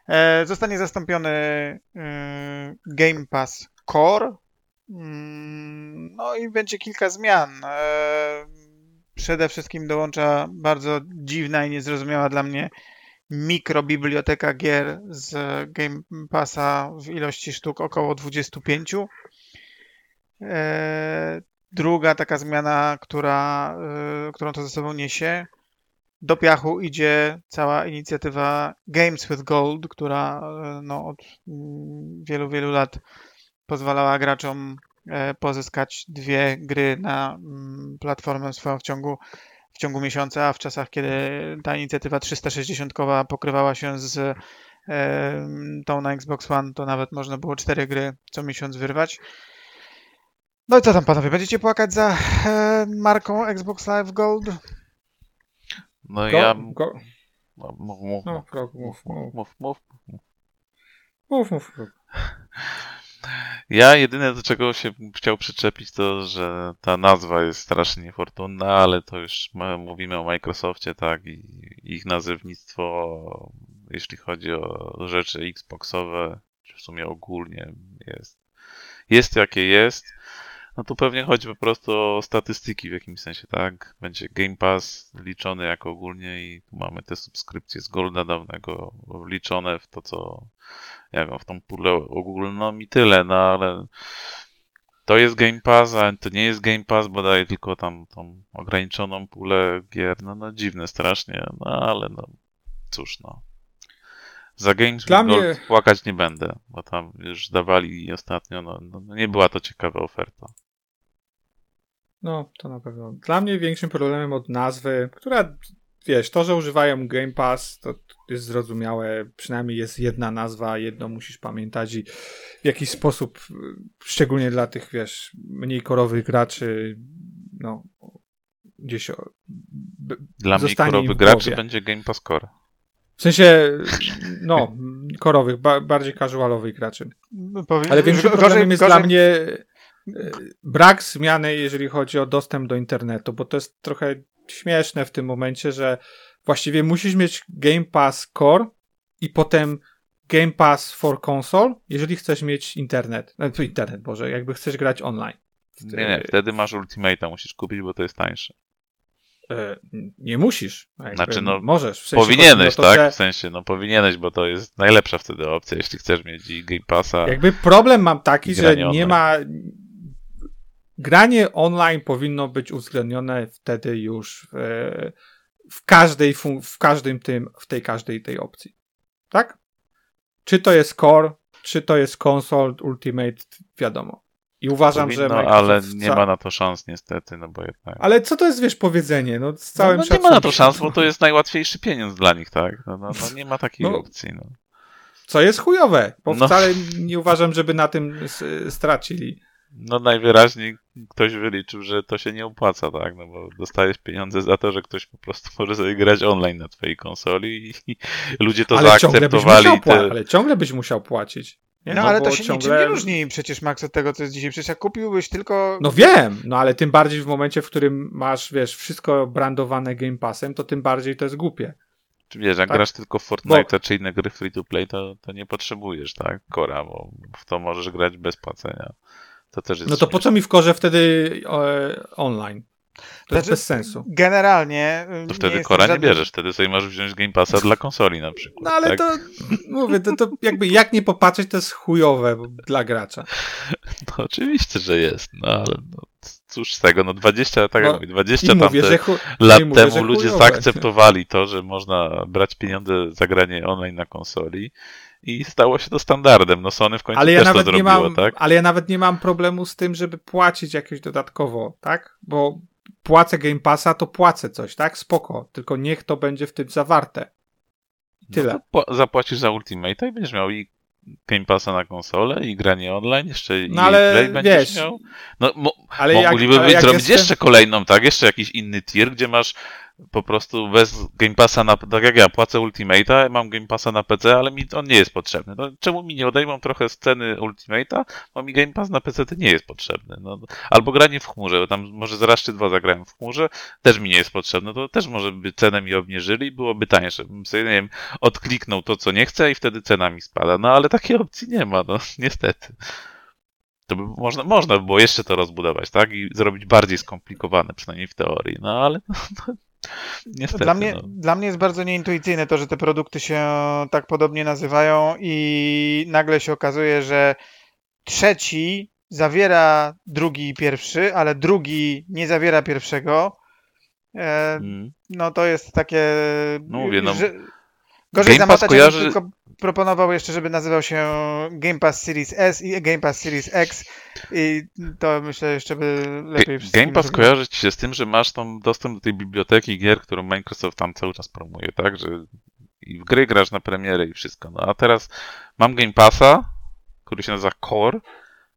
E, zostanie zastąpiony e, Game Pass Core. Mm, no i będzie kilka zmian. E, przede wszystkim dołącza bardzo dziwna i niezrozumiała dla mnie mikrobiblioteka gier z Game Passa w ilości sztuk około 25. E, druga taka zmiana, która, e, którą to ze sobą niesie, do piachu idzie cała inicjatywa Games with Gold, która e, no, od mm, wielu, wielu lat pozwalała graczom pozyskać dwie gry na mm, platformę swoją w ciągu w ciągu miesiąca, a w czasach, kiedy ta inicjatywa 360 pokrywała się z tą na Xbox One, to nawet można było cztery gry co miesiąc wyrwać. No i co tam panowie, będziecie płakać za marką Xbox Live Gold? No go, ja... Go. No, mów, mów, no, mów, mów, mów, mów, mów. Mów, mów. Ja jedyne do czego się chciał przyczepić to, że ta nazwa jest strasznie niefortunna, ale to już mówimy o Microsoftie, tak, i ich nazewnictwo, jeśli chodzi o rzeczy Xboxowe, czy w sumie ogólnie jest, jest jakie jest. No tu pewnie chodzi po prostu o statystyki w jakimś sensie, tak? Będzie Game Pass liczony jako ogólnie i tu mamy te subskrypcje z Golda dawnego wliczone w to, co jak w tą pulę ogólną i tyle, no ale to jest Game Pass, a to nie jest Game Pass, bo daje tylko tam tą ograniczoną pulę gier, no, no dziwne strasznie, no ale no cóż no. Za Games Dla mnie... płakać nie będę, bo tam już dawali ostatnio, no, no nie była to ciekawa oferta. No, to na pewno. Dla mnie większym problemem od nazwy, która, wiesz, to, że używają Game Pass, to jest zrozumiałe. Przynajmniej jest jedna nazwa, jedno musisz pamiętać i w jakiś sposób, szczególnie dla tych, wiesz, mniej korowych graczy, no, gdzieś. Dla mniej korowych graczy będzie Game Pass Core. W sensie, no, korowych, ba bardziej casualowych graczy. Ale większym problemem jest gorzej... dla mnie brak zmiany, jeżeli chodzi o dostęp do internetu, bo to jest trochę śmieszne w tym momencie, że właściwie musisz mieć Game Pass Core i potem Game Pass for Console, jeżeli chcesz mieć internet. No, internet, Boże, jakby chcesz grać online. Nie, nie, wtedy masz Ultimate'a, musisz kupić, bo to jest tańsze. E, nie musisz. Znaczy, no, możesz. W sensie powinieneś, to, tak? Że... W sensie, no powinieneś, bo to jest najlepsza wtedy opcja, jeśli chcesz mieć i Game Passa. Jakby problem mam taki, że nie online. ma granie online powinno być uwzględnione wtedy już w, w każdej, w każdym tym, w tej każdej tej opcji. Tak? Czy to jest core, czy to jest console, ultimate, wiadomo. I uważam, Powinno, że. ale nie ma na to szans niestety, no bo jednak. Ale co to jest, wiesz, powiedzenie? No, z całym no, no nie ma na to szans, bo to jest najłatwiejszy pieniądz dla nich, tak? No, no, no nie ma takiej no, opcji. No. Co jest chujowe, bo no. wcale nie uważam, żeby na tym stracili. No najwyraźniej ktoś wyliczył, że to się nie opłaca, tak? No bo dostajesz pieniądze za to, że ktoś po prostu może sobie grać online na twojej konsoli i ludzie to ale zaakceptowali. Ciągle te... Ale ciągle byś musiał płacić. Nie? No, no ale to się ciągle... niczym nie różni przecież, Max, od tego, co jest dzisiaj. Przecież jak kupiłbyś tylko... No wiem, no ale tym bardziej w momencie, w którym masz, wiesz, wszystko brandowane Game Passem, to tym bardziej to jest głupie. Czy wiesz, jak tak? grasz tylko w Fortnite bo... czy inne gry free to play, to, to nie potrzebujesz, tak? Kora, bo w to możesz grać bez płacenia. To też jest no to po co mi w korze wtedy e, online? To znaczy, jest bez sensu. Generalnie. Y, to wtedy Kora żadnym... nie bierzesz, wtedy sobie możesz wziąć Game Passa dla konsoli na przykład. No ale tak? to mówię, to, to jakby jak nie popatrzeć, to jest chujowe dla gracza. No oczywiście, że jest, no ale no, cóż z tego, no 20, tak no, jak mówię, 20 tam mówię, lat mówię, temu ludzie chujowe. zaakceptowali to, że można brać pieniądze za granie online na konsoli i stało się to standardem. No Sony w końcu ale ja też nawet to zrobiło, nie mam, tak? Ale ja nawet nie mam problemu z tym, żeby płacić jakieś dodatkowo, tak? Bo płacę Game Passa, to płacę coś, tak? Spoko. Tylko niech to będzie w tym zawarte. Tyle. No zapłacisz za Ultimate i będziesz miał i Game Passa na konsolę i granie online, jeszcze no, ale Play będziesz wiesz, miał. No, mo ale mogliby jak, ale zrobić jestem... jeszcze kolejną, tak? Jeszcze jakiś inny tier, gdzie masz po prostu bez Game Passa na, tak jak ja płacę Ultimate'a, mam Game Passa na PC, ale mi on nie jest potrzebny. No, czemu mi nie odejmą trochę sceny Ultimate'a, bo mi Game Pass na PC nie jest potrzebny. No, albo granie w chmurze, bo tam może zaraz czy dwa zagrałem w chmurze, też mi nie jest potrzebne, to też może by cenę mi obniżyli i byłoby tańsze. Bym sobie, nie wiem, odkliknął to, co nie chcę i wtedy cena mi spada. No ale takiej opcji nie ma, no niestety. To by można, można by było jeszcze to rozbudować, tak? I zrobić bardziej skomplikowane, przynajmniej w teorii. No ale no, no, niestety. Dla mnie, no. dla mnie jest bardzo nieintuicyjne to, że te produkty się tak podobnie nazywają i nagle się okazuje, że trzeci zawiera drugi i pierwszy, ale drugi nie zawiera pierwszego. E, mm. No to jest takie. No mówię, no. Że... Gorzej Game zamotać, kojarzy... tylko proponował jeszcze, żeby nazywał się Game Pass Series S i Game Pass Series X i to myślę jeszcze by lepiej Game Pass kojarzy ci się z tym, że masz tam dostęp do tej biblioteki gier, którą Microsoft tam cały czas promuje, tak? Że i w gry grasz na premierę i wszystko. No a teraz mam Game Passa, który się nazywa Core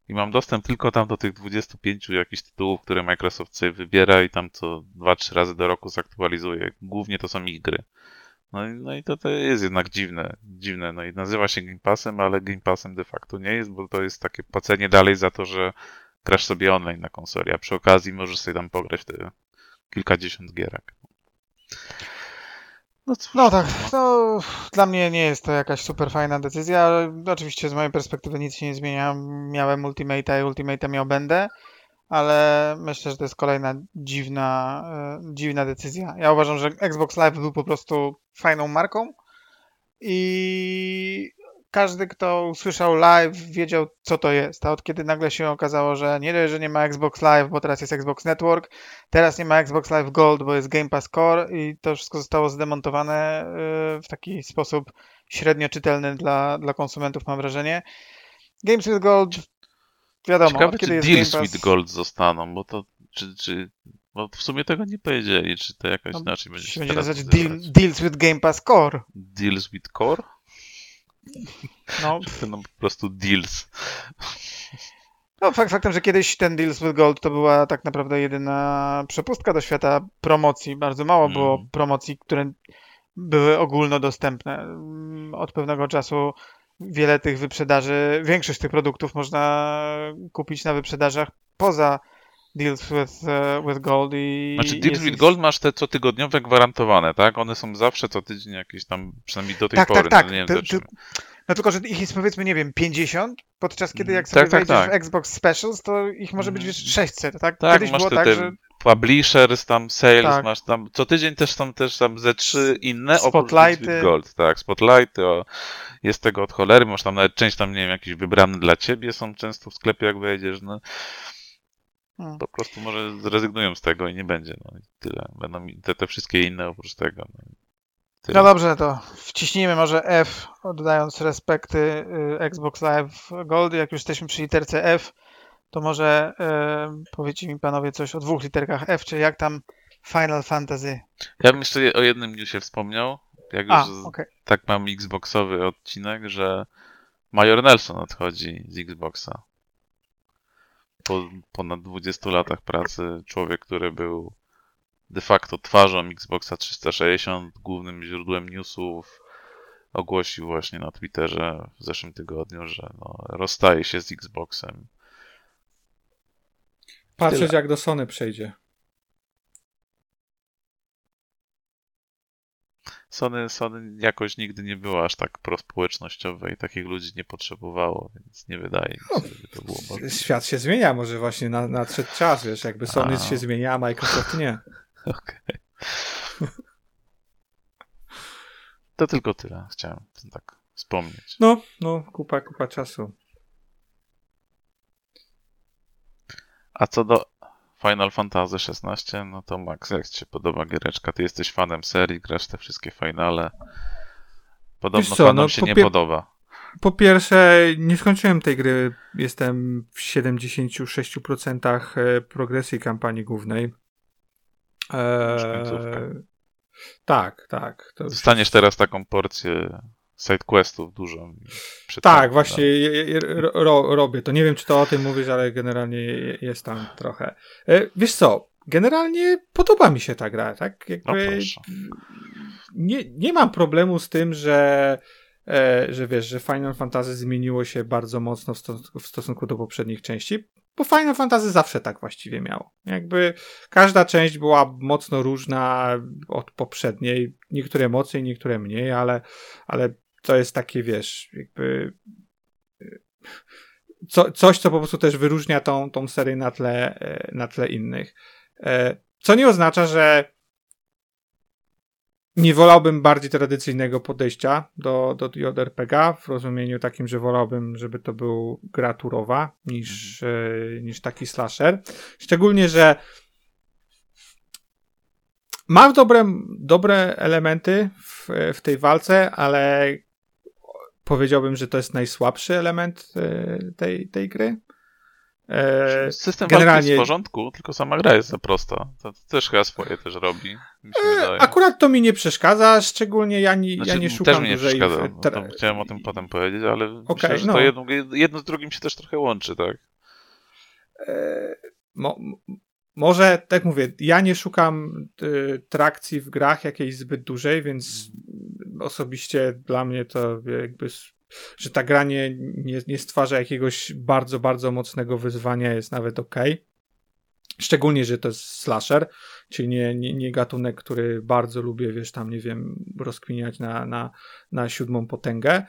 i mam dostęp tylko tam do tych 25 jakichś tytułów, które Microsoft sobie wybiera i tam co 2-3 razy do roku zaktualizuje. Głównie to są ich gry. No i, no i to, to jest jednak dziwne, dziwne. No i nazywa się Game Passem, ale Game Passem de facto nie jest, bo to jest takie płacenie dalej za to, że grasz sobie online na konsoli, a przy okazji możesz sobie tam pograć te kilkadziesiąt gierek. No, cóż, no tak, no, dla mnie nie jest to jakaś super fajna decyzja, oczywiście z mojej perspektywy nic się nie zmienia. Miałem Ultimate'a i Ultimate'a miał będę, ale myślę, że to jest kolejna dziwna, e, dziwna decyzja. Ja uważam, że Xbox Live był po prostu fajną marką i każdy, kto usłyszał live, wiedział, co to jest. A od kiedy nagle się okazało, że nie dość, że nie ma Xbox Live, bo teraz jest Xbox Network, teraz nie ma Xbox Live Gold, bo jest Game Pass Core i to wszystko zostało zdemontowane e, w taki sposób średnio czytelny dla, dla konsumentów, mam wrażenie. Games with Gold, wiadomo, Ciekawe, kiedy czy deals with Gold zostaną, bo to, czy, czy, bo w sumie tego nie powiedzieli, czy to jakoś no, inaczej będzie się będzie nazywać deal, Deals with Game Pass Core. Deals with Core? No. Czy to no po prostu deals? No, fakt, faktem, że kiedyś ten Deals with Gold to była tak naprawdę jedyna przepustka do świata promocji. Bardzo mało mm. było promocji, które były ogólnodostępne. Od pewnego czasu wiele tych wyprzedaży, większość tych produktów można kupić na wyprzedażach poza Deals with, uh, with Gold i... Znaczy Deals with Gold masz te cotygodniowe gwarantowane, tak? One są zawsze co tydzień jakieś tam, przynajmniej do tej tak, pory. Tak, tak, no, tak. No tylko, że ich jest powiedzmy, nie wiem, 50, podczas kiedy jak sobie tak, tak wejdziesz tak, tak. w Xbox Specials, to ich może być wiesz, 600, tak? Tak, Kiedyś masz było te, tak, że... publishers, tam sales, tak. masz tam, co tydzień też są też tam ze trzy inne, Spotlighty. Gold, tak, Spotlighty, o, jest tego od cholery, masz tam nawet część tam, nie wiem, jakiś wybrany dla ciebie są często w sklepie, jak wejdziesz, no. Hmm. Po prostu może zrezygnują z tego i nie będzie, no i tyle. Będą te, te wszystkie inne oprócz tego. No. No dobrze, to wciśnijmy może F, oddając respekty y, Xbox Live Gold. Jak już jesteśmy przy literce F, to może y, powiedzcie mi panowie coś o dwóch literkach F, czy jak tam Final Fantasy. Ja bym jeszcze o jednym newsie wspomniał. Jak już A, okay. tak mam Xboxowy odcinek, że Major Nelson odchodzi z Xboxa. Po ponad 20 latach pracy człowiek, który był de facto twarzą Xboxa 360, głównym źródłem newsów, ogłosił właśnie na Twitterze w zeszłym tygodniu, że no, rozstaje się z Xboxem. Patrzeć jak do Sony przejdzie. Sony, Sony jakoś nigdy nie było aż tak prospołecznościowe i takich ludzi nie potrzebowało, więc nie wydaje mi się, żeby to było. Bardzo... Świat się zmienia, może właśnie na, nadszedł czas, wiesz, jakby Sony a... się zmienia, a Microsoft nie. Okej. To tylko tyle chciałem tak wspomnieć. No, no, kupa, kupa czasu. A co do Final Fantasy XVI, no to Max, jak ci się podoba giereczka? Ty jesteś fanem serii, grasz te wszystkie finale. Podobno co, fanom no, się nie podoba. Po pierwsze, nie skończyłem tej gry. Jestem w 76% e, progresji kampanii głównej. Eee, tak, tak. Dostaniesz teraz taką porcję sidequestów dużą. Tak, właśnie ro, robię to. Nie wiem, czy to o tym mówisz, ale generalnie jest tam trochę. E, wiesz co, generalnie podoba mi się ta gra, tak? Jakby no nie, nie mam problemu z tym, że e, że wiesz, że Final Fantasy zmieniło się bardzo mocno w, w stosunku do poprzednich części. Bo Final Fantasy zawsze tak właściwie miało. Jakby każda część była mocno różna od poprzedniej. Niektóre mocniej, niektóre mniej, ale, ale to jest takie, wiesz, jakby co, coś, co po prostu też wyróżnia tą, tą serię na tle, e, na tle innych. E, co nie oznacza, że nie wolałbym bardziej tradycyjnego podejścia do, do JRPG w rozumieniu takim, że wolałbym, żeby to był gra turowa niż, mhm. niż taki slasher. Szczególnie, że ma dobre, dobre elementy w, w tej walce, ale powiedziałbym, że to jest najsłabszy element e, tej, tej gry. E, System generalnie... jest w porządku, tylko sama gra jest za prosta. To, też chyba swoje też robi. E, akurat to mi nie przeszkadza, szczególnie ja, nie, znaczy, ja nie szukam też mi nie przeszkadza. W... No, chciałem o tym potem powiedzieć, ale okay, myślę, że no. to jedno, jedno z drugim się też trochę łączy, tak? E, mo, może, tak mówię, ja nie szukam y, trakcji w grach jakiejś zbyt dużej, więc osobiście dla mnie to jakby, że ta gra nie, nie, stwarza jakiegoś bardzo, bardzo mocnego wyzwania, jest nawet ok. Szczególnie, że to jest slasher, czyli nie, nie, nie gatunek, który bardzo lubię, wiesz, tam, nie wiem, rozkminiać na, na, na siódmą potęgę.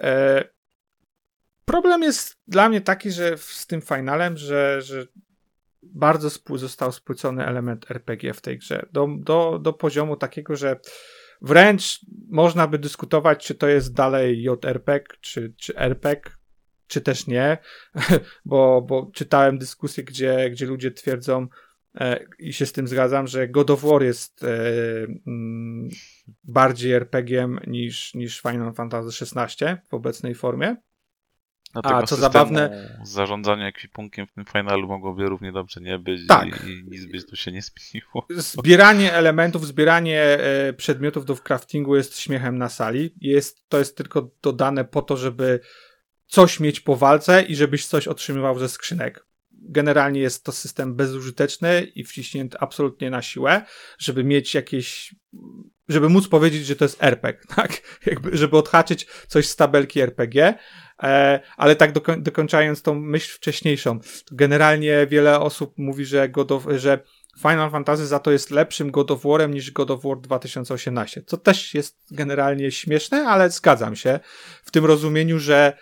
E, problem jest dla mnie taki, że z tym finalem, że, że bardzo został spłycony element RPG w tej grze. Do, do, do poziomu takiego, że wręcz można by dyskutować, czy to jest dalej JRPG, czy, czy RPG, czy też nie, bo, bo czytałem dyskusje, gdzie, gdzie ludzie twierdzą, e, i się z tym zgadzam, że God of War jest e, m, bardziej RPG-iem niż, niż Final Fantasy XVI w obecnej formie. A co zabawne. Zarządzanie ekwipunkiem w tym finalu mogłoby równie dobrze nie być tak. i, i nic by tu się nie zmieniło. Zbieranie elementów, zbieranie e, przedmiotów do craftingu jest śmiechem na sali. Jest, to jest tylko dodane po to, żeby coś mieć po walce i żebyś coś otrzymywał ze skrzynek. Generalnie jest to system bezużyteczny i wciśnięty absolutnie na siłę, żeby mieć jakieś żeby móc powiedzieć, że to jest RPG, tak? Jakby, żeby odhaczyć coś z tabelki RPG, e, ale tak dokoń, dokończając tą myśl wcześniejszą, generalnie wiele osób mówi, że, God of, że Final Fantasy za to jest lepszym God of War'em niż God of War 2018, co też jest generalnie śmieszne, ale zgadzam się w tym rozumieniu, że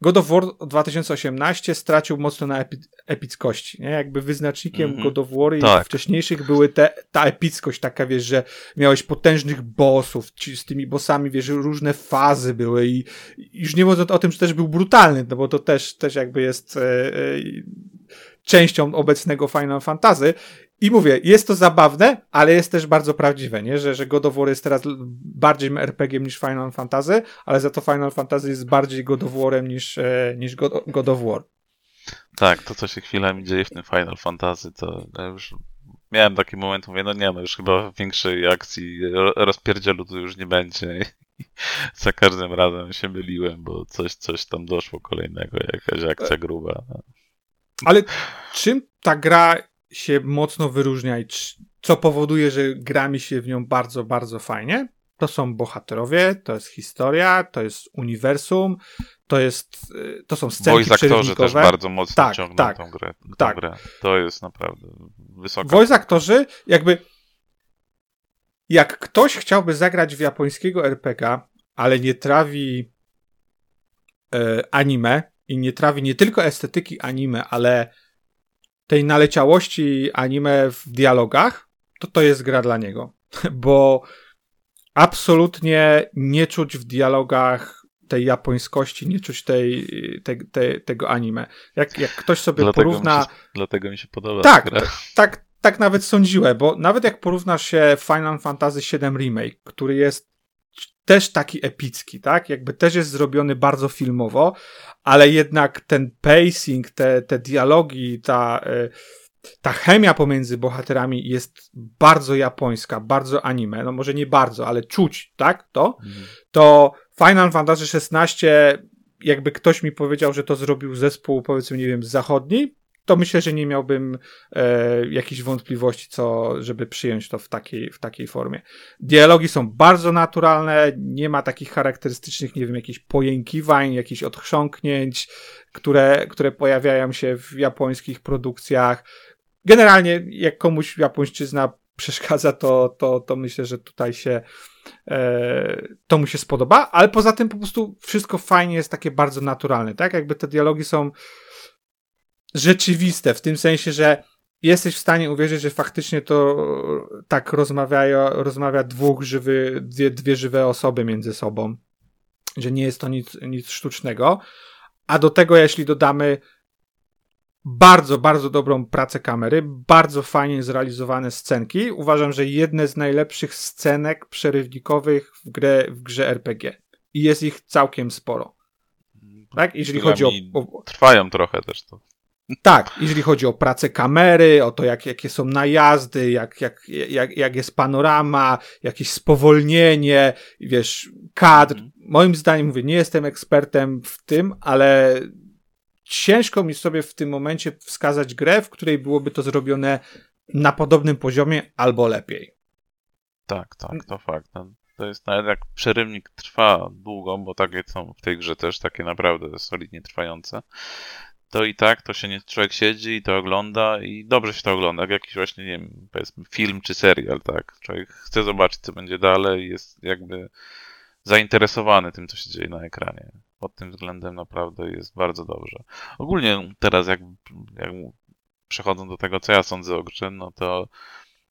God of War 2018 stracił mocno na epi epickości, nie? Jakby wyznacznikiem mm -hmm. God of War i tak. wcześniejszych były te, ta epickość taka, wiesz, że miałeś potężnych bossów, ci, z tymi bossami, wiesz, różne fazy były i, i już nie mówiąc o tym, że też był brutalny, no bo to też, też jakby jest e, e, częścią obecnego Final Fantasy i mówię, jest to zabawne, ale jest też bardzo prawdziwe, nie? Że, że God of War jest teraz bardziej RPG niż Final Fantasy, ale za to Final Fantasy jest bardziej God of Warem niż, e, niż God, God of War. Tak, to co się chwilami dzieje w tym Final Fantasy, to już miałem taki moment, mówię, no nie, no już chyba większej akcji rozpierdzielu tu już nie będzie. I za każdym razem się myliłem, bo coś, coś tam doszło kolejnego, jakaś akcja gruba. No. Ale czym ta gra się mocno wyróżnia i co powoduje, że gra mi się w nią bardzo, bardzo fajnie. To są bohaterowie, to jest historia, to jest uniwersum, to jest, y, to są sceny Voice aktorzy też bardzo mocno tak, ciągną tak, tą, grę, tą tak. grę. To jest naprawdę wysoka. Voice aktorzy jakby jak ktoś chciałby zagrać w japońskiego RPG, ale nie trawi e, anime i nie trawi nie tylko estetyki anime, ale tej naleciałości anime w dialogach, to to jest gra dla niego. Bo absolutnie nie czuć w dialogach tej japońskości, nie czuć tej, tej, tej tego anime. Jak, jak ktoś sobie dlatego porówna... Mi się, dlatego mi się podoba tak, tak, tak nawet sądziłem, bo nawet jak porównasz się Final Fantasy VII Remake, który jest też taki epicki, tak? Jakby też jest zrobiony bardzo filmowo, ale jednak ten pacing, te, te dialogi, ta, e, ta chemia pomiędzy bohaterami jest bardzo japońska, bardzo anime. No może nie bardzo, ale czuć, tak? To, mhm. to Final Fantasy XVI, jakby ktoś mi powiedział, że to zrobił zespół, powiedzmy, nie wiem, zachodni, to myślę, że nie miałbym e, jakichś wątpliwości, co, żeby przyjąć to w takiej, w takiej formie. Dialogi są bardzo naturalne, nie ma takich charakterystycznych, nie wiem, jakichś pojękiwań, jakichś odchrząknięć, które, które pojawiają się w japońskich produkcjach. Generalnie, jak komuś japońszczyzna przeszkadza, to, to, to myślę, że tutaj się e, to mu się spodoba, ale poza tym po prostu wszystko fajnie jest takie bardzo naturalne, tak? Jakby te dialogi są rzeczywiste, w tym sensie, że jesteś w stanie uwierzyć, że faktycznie to tak rozmawia, rozmawia dwóch żywy, dwie, dwie żywe osoby między sobą, że nie jest to nic, nic sztucznego. A do tego, jeśli dodamy bardzo, bardzo dobrą pracę kamery, bardzo fajnie zrealizowane scenki, uważam, że jedne z najlepszych scenek przerywnikowych w, grę, w grze RPG. I jest ich całkiem sporo. Tak? Jeżeli chodzi o, o. Trwają trochę też to. Tak, jeżeli chodzi o pracę kamery, o to, jak, jakie są najazdy, jak, jak, jak, jak jest panorama, jakieś spowolnienie, wiesz, kadr. Mm. Moim zdaniem, mówię, nie jestem ekspertem w tym, ale ciężko mi sobie w tym momencie wskazać grę, w której byłoby to zrobione na podobnym poziomie albo lepiej. Tak, tak, to fakt. No, to jest nawet jak przerywnik trwa długo, bo takie są w tej grze też takie naprawdę solidnie trwające, to i tak to się nie, człowiek siedzi i to ogląda i dobrze się to ogląda, jak jakiś właśnie, nie wiem, powiedzmy film czy serial, tak. Człowiek chce zobaczyć, co będzie dalej, jest jakby zainteresowany tym, co się dzieje na ekranie. Pod tym względem naprawdę jest bardzo dobrze. Ogólnie teraz, jak, jak przechodząc do tego, co ja sądzę o grze, no to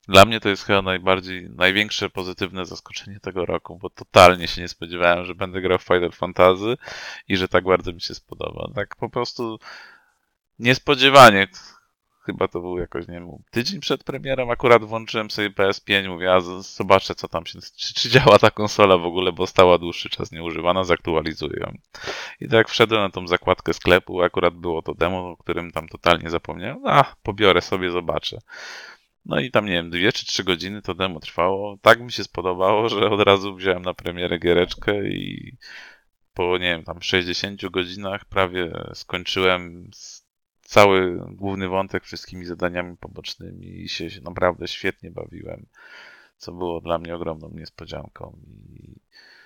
dla mnie to jest chyba najbardziej, największe pozytywne zaskoczenie tego roku, bo totalnie się nie spodziewałem, że będę grał w Final Fantasy i że tak bardzo mi się spodoba. Tak po prostu niespodziewanie. Chyba to był jakoś, nie wiem, tydzień przed premierą, akurat włączyłem sobie PS5, mówię, a zobaczę co tam się, czy, czy działa ta konsola w ogóle, bo stała dłuższy czas nieużywana, zaktualizuję ją. I tak wszedłem na tą zakładkę sklepu, akurat było to demo, o którym tam totalnie zapomniałem, a pobiorę sobie, zobaczę. No i tam, nie wiem, dwie czy trzy godziny to demo trwało. Tak mi się spodobało, że od razu wziąłem na premierę giereczkę i po, nie wiem, tam 60 godzinach prawie skończyłem cały główny wątek wszystkimi zadaniami pobocznymi i się naprawdę świetnie bawiłem, co było dla mnie ogromną niespodzianką i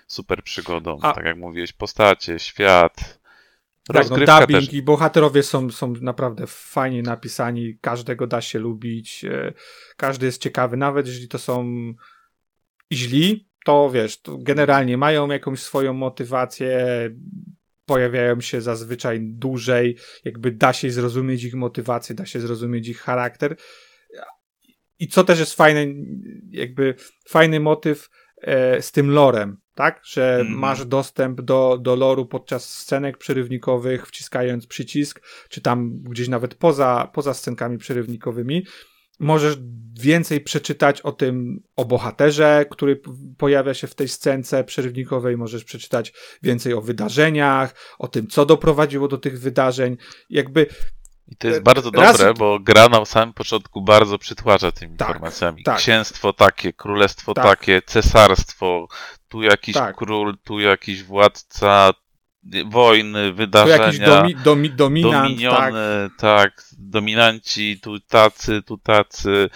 super przygodą. A... Tak jak mówiłeś, postacie, świat, tak, no, dubbing też. i bohaterowie są, są naprawdę fajnie napisani, każdego da się lubić, e, każdy jest ciekawy, nawet jeżeli to są źli, to wiesz, to generalnie mają jakąś swoją motywację, pojawiają się zazwyczaj dłużej, jakby da się zrozumieć ich motywację, da się zrozumieć ich charakter. I co też jest fajne, jakby fajny motyw e, z tym lorem, tak? Że mm. masz dostęp do, do loru podczas scenek przerywnikowych, wciskając przycisk, czy tam gdzieś nawet poza, poza scenkami przerywnikowymi. Możesz więcej przeczytać o tym, o bohaterze, który pojawia się w tej scence przerywnikowej, możesz przeczytać więcej o wydarzeniach, o tym, co doprowadziło do tych wydarzeń. Jakby i to jest bardzo dobre, Raz... bo gra na samym początku bardzo przytłacza tymi tak, informacjami. Tak. Księstwo takie, królestwo tak. takie, cesarstwo, tu jakiś tak. król, tu jakiś władca, wojny, wydarzenia. Tu jakiś domi, domi, dominant, dominiony, tak. tak, dominanci, tu tacy, tu tacy.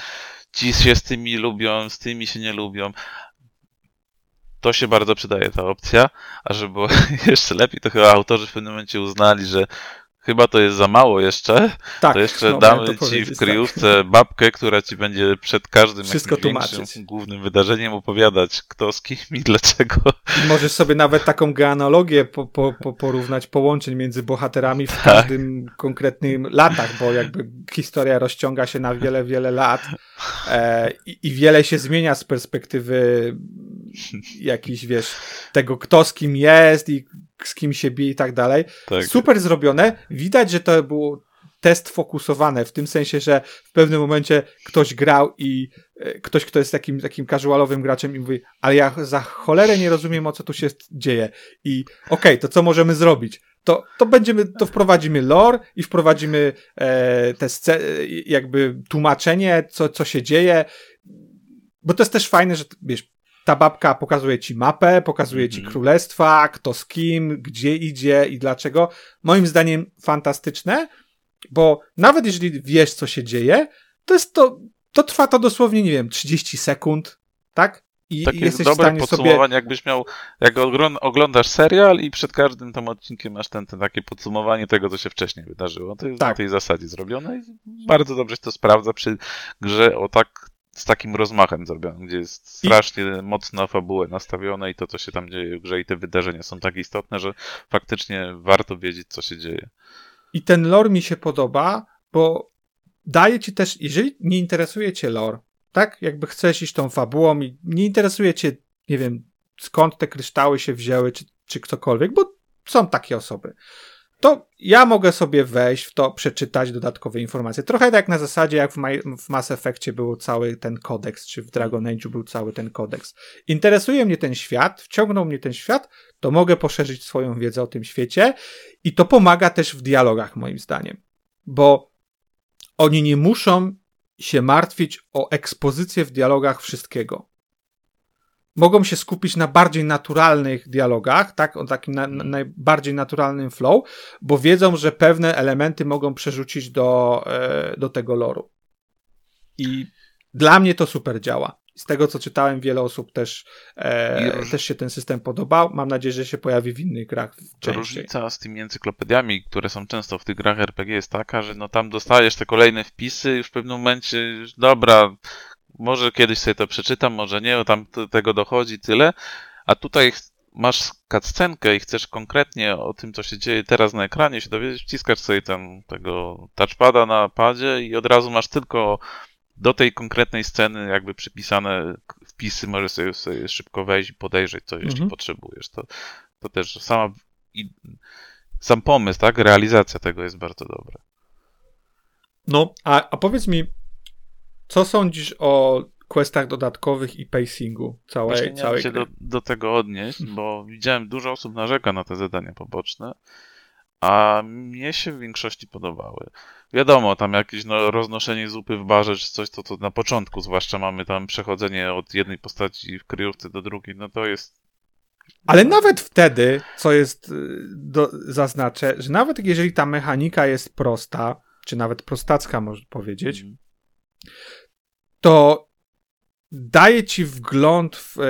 Ci się z tymi lubią, z tymi się nie lubią. To się bardzo przydaje, ta opcja. A żeby było jeszcze lepiej, to chyba autorzy w pewnym momencie uznali, że chyba to jest za mało jeszcze, tak, to jeszcze no, damy ci w tak. kryjówce tak. babkę, która ci będzie przed każdym Wszystko większym głównym wydarzeniem opowiadać, kto z kim i dlaczego. I możesz sobie nawet taką genealogię po, po, po porównać połączeń między bohaterami w tak. każdym konkretnym latach, bo jakby historia rozciąga się na wiele, wiele lat e, i, i wiele się zmienia z perspektywy jakiś, wiesz, tego kto z kim jest i z kim się bije i tak dalej. Tak. Super zrobione. Widać, że to był test fokusowane, w tym sensie, że w pewnym momencie ktoś grał i e, ktoś, kto jest takim, takim casualowym graczem i mówi, ale ja za cholerę nie rozumiem, o co tu się dzieje. I okej, okay, to co możemy zrobić? To, to będziemy, to wprowadzimy lore i wprowadzimy e, te jakby tłumaczenie, co, co się dzieje, bo to jest też fajne, że wiesz, ta babka pokazuje ci mapę, pokazuje ci mhm. królestwa, kto z kim, gdzie idzie i dlaczego. Moim zdaniem fantastyczne, bo nawet jeżeli wiesz, co się dzieje, to jest to, to trwa to dosłownie, nie wiem, 30 sekund, tak? I Takie jesteś dobre podsumowanie, sobie... jakbyś miał, jak oglądasz serial i przed każdym tym odcinkiem masz ten, ten takie podsumowanie tego, co się wcześniej wydarzyło. To jest tak. na tej zasadzie zrobione i bardzo dobrze się to sprawdza przy grze o tak z takim rozmachem zrobiony, gdzie jest strasznie I... mocno fabułę nastawione i to, co się tam dzieje w grze i te wydarzenia są tak istotne, że faktycznie warto wiedzieć, co się dzieje. I ten lore mi się podoba, bo daje ci też, jeżeli nie interesuje cię lore, tak? Jakby chcesz iść tą fabułą i nie interesuje cię, nie wiem, skąd te kryształy się wzięły, czy, czy ktokolwiek, bo są takie osoby to ja mogę sobie wejść w to, przeczytać dodatkowe informacje. Trochę tak na zasadzie, jak w, w Mass Effectie był cały ten kodeks, czy w Dragon Age był cały ten kodeks. Interesuje mnie ten świat, wciągnął mnie ten świat, to mogę poszerzyć swoją wiedzę o tym świecie i to pomaga też w dialogach, moim zdaniem. Bo oni nie muszą się martwić o ekspozycję w dialogach wszystkiego mogą się skupić na bardziej naturalnych dialogach, tak, o takim na, na najbardziej naturalnym flow, bo wiedzą, że pewne elementy mogą przerzucić do, e, do tego loru. I dla mnie to super działa. Z tego, co czytałem, wiele osób też, e, też się ten system podobał. Mam nadzieję, że się pojawi w innych grach częściej. Różnica z tymi encyklopediami, które są często w tych grach RPG jest taka, że no tam dostajesz te kolejne wpisy i już w pewnym momencie, dobra, może kiedyś sobie to przeczytam, może nie, tam tego dochodzi tyle, a tutaj masz cutscenkę i chcesz konkretnie o tym, co się dzieje teraz na ekranie się dowiedzieć, wciskasz sobie ten, tego touchpada na padzie i od razu masz tylko do tej konkretnej sceny jakby przypisane wpisy, możesz sobie, sobie szybko wejść i podejrzeć, co jeśli mhm. potrzebujesz. To, to też sama i, sam pomysł, tak, realizacja tego jest bardzo dobra. No, a, a powiedz mi, co sądzisz o questach dodatkowych i pacingu całej, Właśnie całej się do, do tego odnieść, bo widziałem dużo osób narzeka na te zadania poboczne, a mnie się w większości podobały. Wiadomo, tam jakieś no, roznoszenie zupy w barze czy coś, to, to na początku zwłaszcza mamy tam przechodzenie od jednej postaci w kryjówce do drugiej, no to jest ale nawet wtedy, co jest, y, do, zaznaczę, że nawet jeżeli ta mechanika jest prosta, czy nawet prostacka, można powiedzieć, mm to daje ci wgląd w, e,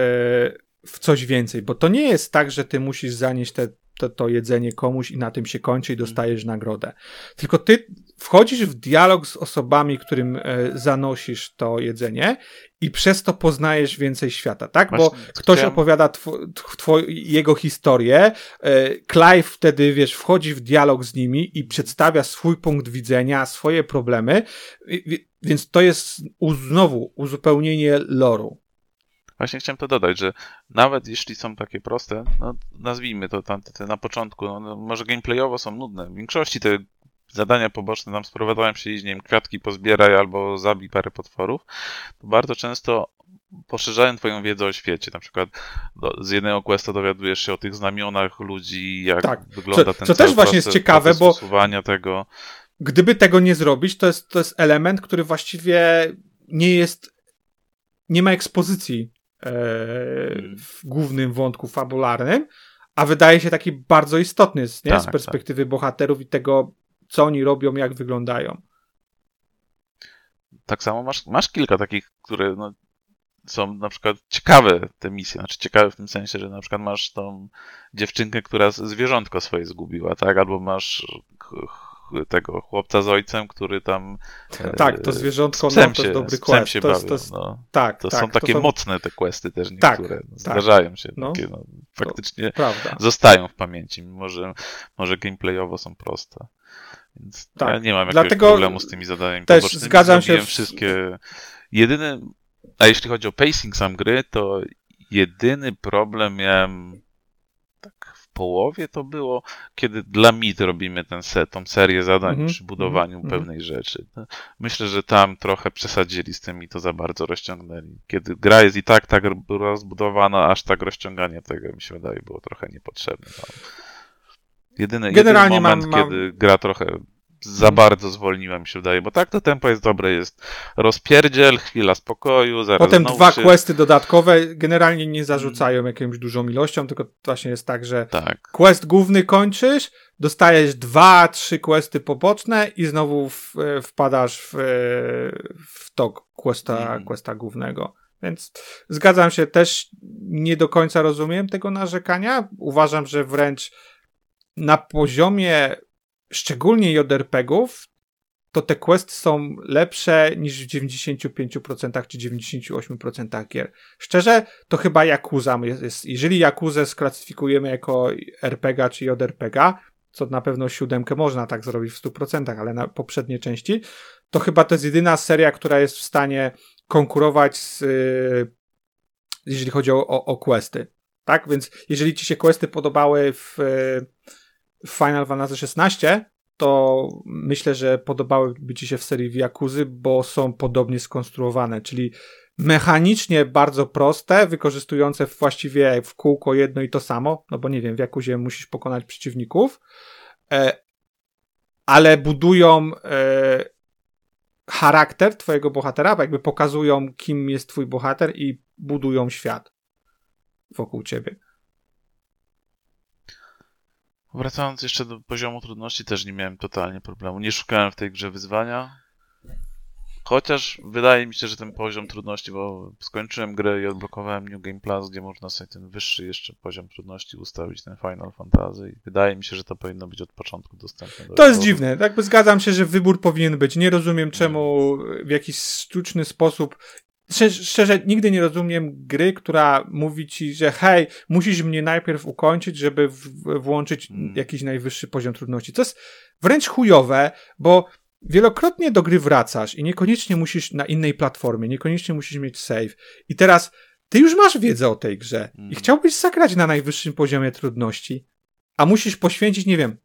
w coś więcej, bo to nie jest tak, że ty musisz zanieść te, to, to jedzenie komuś i na tym się kończy i dostajesz mhm. nagrodę. Tylko ty wchodzisz w dialog z osobami, którym e, zanosisz to jedzenie i przez to poznajesz więcej świata, tak? Bo ktoś chciałem... opowiada tw jego historię, e, Clive wtedy, wiesz, wchodzi w dialog z nimi i przedstawia swój punkt widzenia, swoje problemy, więc to jest znowu uzupełnienie loru. Właśnie chciałem to dodać, że nawet jeśli są takie proste, no nazwijmy to tam, te, te na początku, no, no, może gameplayowo są nudne. W większości te zadania poboczne tam sprowadzają się, nie wiem, kwiatki pozbieraj albo zabij parę potworów, to bardzo często poszerzają twoją wiedzę o świecie. Na przykład do, z jednego questa dowiadujesz się o tych znamionach ludzi, jak tak. wygląda co, ten co też właśnie jest ciekawe, bo tego. Gdyby tego nie zrobić, to jest, to jest element, który właściwie nie jest nie ma ekspozycji e, hmm. w głównym wątku fabularnym, a wydaje się taki bardzo istotny nie? Tak, z perspektywy tak. bohaterów i tego, co oni robią, jak wyglądają. Tak samo masz, masz kilka takich, które no, są na przykład ciekawe te misje, znaczy ciekawe w tym sensie, że na przykład masz tą dziewczynkę, która zwierzątko swoje zgubiła, tak? Albo masz tego chłopca z ojcem, który tam. Tak, to e, zwierzątko no, to jest dobry quest. Się to, bawią, to, jest, no. tak, to tak, są takie to są... mocne te questy też tak, niektóre. Tak, Zdarzają tak. się no, takie, no, faktycznie zostają w pamięci, mimo że może gameplayowo są proste. Więc tak. ja nie mam jakiegoś Dlatego problemu z tymi zadaniami też pobocznymi. Zgadzam się. W... wszystkie. Jedyny. A jeśli chodzi o pacing sam gry, to jedyny problem miałem połowie to było, kiedy dla MIT robimy ten set, tą serię zadań mm -hmm. przy budowaniu mm -hmm. pewnej rzeczy. Myślę, że tam trochę przesadzili z tym i to za bardzo rozciągnęli. Kiedy gra jest i tak tak rozbudowana, aż tak rozciąganie tego mi się wydaje było trochę niepotrzebne. Jedyny, Generalnie jedyny moment, mam, mam... kiedy gra trochę za bardzo zwolniła, mi się wydaje, bo tak to tempo jest dobre, jest rozpierdziel, chwila spokoju, zaraz Potem dwa się... questy dodatkowe generalnie nie zarzucają jakąś dużą ilością, tylko właśnie jest tak, że tak. quest główny kończysz, dostajesz dwa, trzy questy poboczne i znowu w, e, wpadasz w, e, w tok questa, mm. questa głównego. Więc zgadzam się, też nie do końca rozumiem tego narzekania. Uważam, że wręcz na poziomie szczególnie JRPG-ów, to te questy są lepsze niż w 95% czy 98% gier. Szczerze, to chyba Yakuza jest, jeżeli Yakuzę sklasyfikujemy jako RPG czy JRPG, co na pewno siódemkę można tak zrobić w 100%, ale na poprzednie części, to chyba to jest jedyna seria, która jest w stanie konkurować z, y, jeżeli chodzi o, o, o questy. Tak? Więc jeżeli ci się questy podobały w, w Final Fantasy XVI, to myślę, że podobałyby ci się w serii Yakuzy, bo są podobnie skonstruowane, czyli mechanicznie bardzo proste, wykorzystujące właściwie w kółko jedno i to samo, no bo nie wiem, w Yakuzie musisz pokonać przeciwników, e, ale budują e, charakter twojego bohatera, jakby pokazują, kim jest twój bohater i budują świat wokół ciebie. Wracając jeszcze do poziomu trudności, też nie miałem totalnie problemu. Nie szukałem w tej grze wyzwania. Chociaż wydaje mi się, że ten poziom trudności, bo skończyłem grę i odblokowałem New Game Plus, gdzie można sobie ten wyższy jeszcze poziom trudności ustawić, ten Final Fantasy. I wydaje mi się, że to powinno być od początku dostępne. To jest dziwne. Jakby zgadzam się, że wybór powinien być. Nie rozumiem czemu w jakiś sztuczny sposób Szczerze, nigdy nie rozumiem gry, która mówi ci, że hej, musisz mnie najpierw ukończyć, żeby w- włączyć hmm. jakiś najwyższy poziom trudności. To jest wręcz chujowe, bo wielokrotnie do gry wracasz i niekoniecznie musisz na innej platformie, niekoniecznie musisz mieć save. I teraz ty już masz wiedzę o tej grze hmm. i chciałbyś zagrać na najwyższym poziomie trudności, a musisz poświęcić, nie wiem,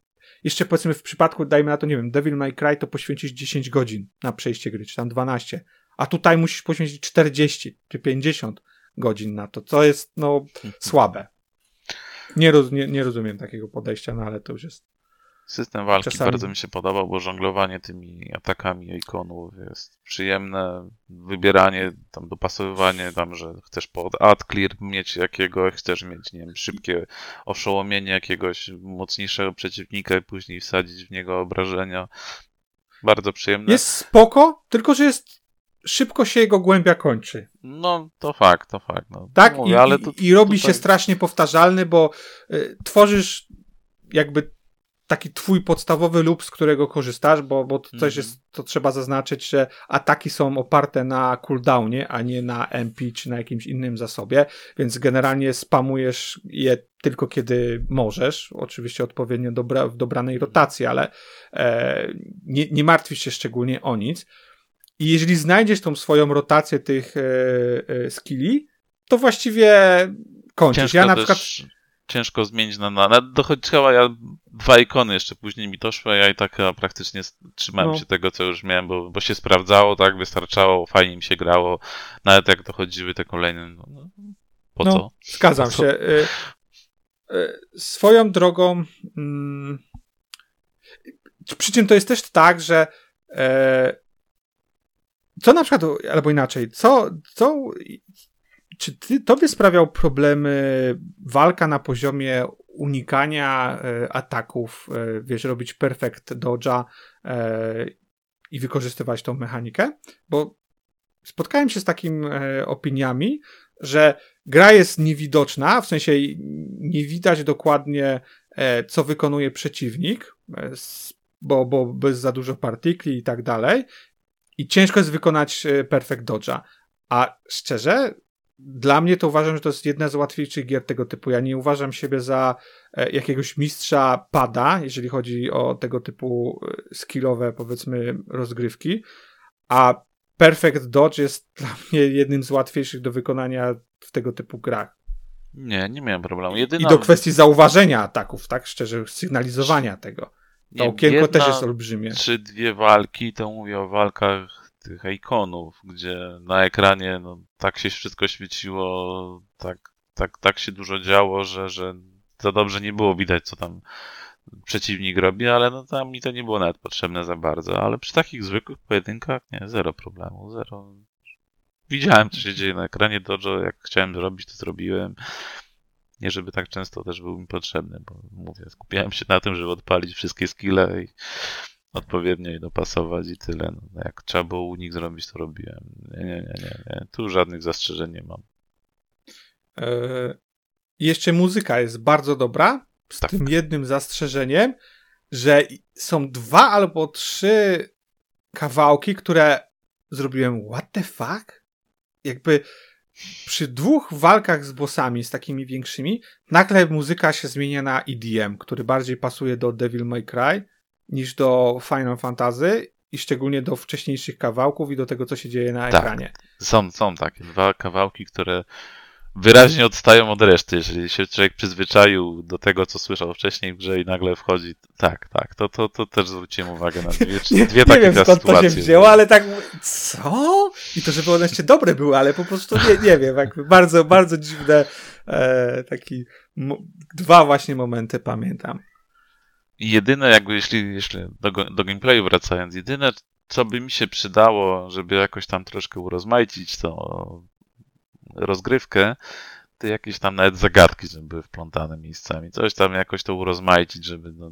jeszcze powiedzmy w przypadku, dajmy na to, nie wiem, Devil May Cry, to poświęcić 10 godzin na przejście gry, czy tam 12 a tutaj musisz poświęcić 40 czy 50 godzin na to, co jest no słabe. Nie, roz, nie, nie rozumiem takiego podejścia, no ale to już jest. System walki czasami... bardzo mi się podobał, bo żonglowanie tymi atakami ikonów jest przyjemne. Wybieranie, tam dopasowywanie, tam, że chcesz pod ad clear mieć jakiegoś, chcesz mieć, nie wiem, szybkie oszołomienie jakiegoś mocniejszego przeciwnika i później wsadzić w niego obrażenia. Bardzo przyjemne. Jest spoko, tylko że jest szybko się jego głębia kończy. No, to fakt, to fakt. No. Tak, Mówię, i, ale to, i robi tutaj... się strasznie powtarzalny, bo y, tworzysz jakby taki twój podstawowy lub z którego korzystasz, bo, bo to coś -hmm. jest, to trzeba zaznaczyć, że ataki są oparte na cooldownie, a nie na MP czy na jakimś innym zasobie, więc generalnie spamujesz je tylko kiedy możesz, oczywiście odpowiednio dobra, w dobranej rotacji, ale e, nie, nie martwisz się szczególnie o nic. I jeżeli znajdziesz tą swoją rotację tych e, e, skilli, to właściwie kończysz. Ciężko ja na przykład. Ciężko zmienić na. na, na dochodziła ja dwa ikony jeszcze później mi to szło, ja i tak praktycznie trzymałem no. się tego, co już miałem, bo, bo się sprawdzało, tak, wystarczało, fajnie mi się grało. Nawet jak dochodziły te kolejne. No, no po no, co? Zgadzam po co? się. Y, y, swoją drogą. Mm, przy czym to jest też tak, że e, co na przykład, albo inaczej, co, co czy ty, tobie sprawiał problemy walka na poziomie unikania e, ataków, e, wiesz, robić perfect dodge'a e, i wykorzystywać tą mechanikę? Bo spotkałem się z takimi e, opiniami, że gra jest niewidoczna, w sensie nie widać dokładnie, e, co wykonuje przeciwnik, e, bo, bo bez za dużo partikli i tak dalej i ciężko jest wykonać e, Perfect Dodge'a. A szczerze, dla mnie to uważam, że to jest jedna z łatwiejszych gier tego typu. Ja nie uważam siebie za e, jakiegoś mistrza pada, jeżeli chodzi o tego typu e, skillowe, powiedzmy, rozgrywki. A Perfect Dodge jest dla mnie jednym z łatwiejszych do wykonania w tego typu grach. Nie, nie miałem problemu. Jedyna... I do kwestii zauważenia ataków, tak? Szczerze, sygnalizowania tego. To nie, okienko jedna, też jest olbrzymie. Czy dwie walki, to mówię o walkach tych ikonów, gdzie na ekranie no, tak się wszystko świeciło, tak, tak, tak się dużo działo, że, że za dobrze nie było widać, co tam przeciwnik robi, ale no tam mi to nie było nawet potrzebne za bardzo. Ale przy takich zwykłych pojedynkach, nie, zero problemu, zero. Widziałem, co się dzieje na ekranie Dojo, jak chciałem zrobić, to zrobiłem. Nie, żeby tak często też był mi potrzebny, bo mówię, skupiałem się na tym, żeby odpalić wszystkie skille i odpowiednio je dopasować i tyle. No, jak trzeba było unik zrobić, to robiłem. Nie, nie, nie, nie. nie. Tu żadnych zastrzeżeń nie mam. Eee, jeszcze muzyka jest bardzo dobra, z tak. tym jednym zastrzeżeniem, że są dwa albo trzy kawałki, które zrobiłem what the fuck? Jakby przy dwóch walkach z bossami, z takimi większymi, nagle muzyka się zmienia na EDM, który bardziej pasuje do Devil May Cry niż do Final Fantasy i szczególnie do wcześniejszych kawałków i do tego, co się dzieje na tak. ekranie. Są, są takie dwa kawałki, które wyraźnie odstają od reszty. Jeżeli się człowiek przyzwyczaił do tego, co słyszał wcześniej w grze i nagle wchodzi, tak, tak, to, to, to też zwróciłem uwagę na dwie, nie, dwie nie takie wiem, skąd sytuacje. to się wzięło, ale tak, co? I to, żeby one jeszcze dobre były, ale po prostu nie, nie wiem, jakby bardzo, bardzo dziwne e, taki dwa właśnie momenty pamiętam. Jedyne, jakby jeśli, jeśli do, do gameplayu wracając, jedyne, co by mi się przydało, żeby jakoś tam troszkę urozmaicić to rozgrywkę, to jakieś tam nawet zagadki, żeby były wplątane miejscami. Coś tam jakoś to urozmaicić, żeby no,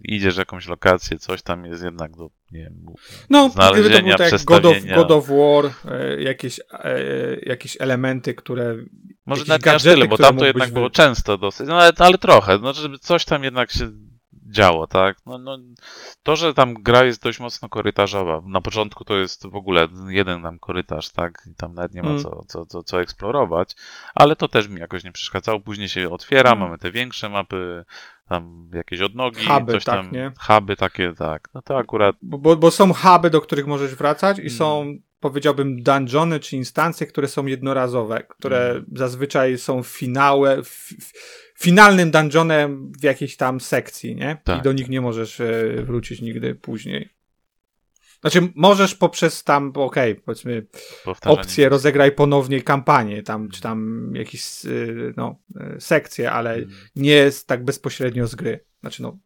idziesz jakąś lokację, coś tam jest jednak do, nie wiem, no, znalezienia, to było tak God of, God of War, e, jakieś, e, jakieś elementy, które... Może nawet nie aż tyle, bo tam to jednak wy... było często dosyć, no ale, ale trochę, no, żeby coś tam jednak się działo, tak? No, no, to, że tam gra jest dość mocno korytarzowa. Na początku to jest w ogóle jeden tam korytarz, tak? I tam nawet nie ma mm. co, co, co, co eksplorować, ale to też mi jakoś nie przeszkadzało. Później się otwiera, mm. mamy te większe mapy, tam jakieś odnogi, huby, coś tak, tam. Nie? Huby takie, tak. No to akurat. Bo, bo są huby, do których możesz wracać i mm. są powiedziałbym dungeony czy instancje, które są jednorazowe, które mm. zazwyczaj są finały, finalnym dungeonem w jakiejś tam sekcji, nie? Tak. I do nich nie możesz e, wrócić nigdy później. Znaczy, możesz poprzez tam, okej, okay, powiedzmy, opcję rozegraj ponownie kampanię, tam, czy tam jakieś, e, no, e, sekcje, ale hmm. nie jest tak bezpośrednio z gry. Znaczy, no,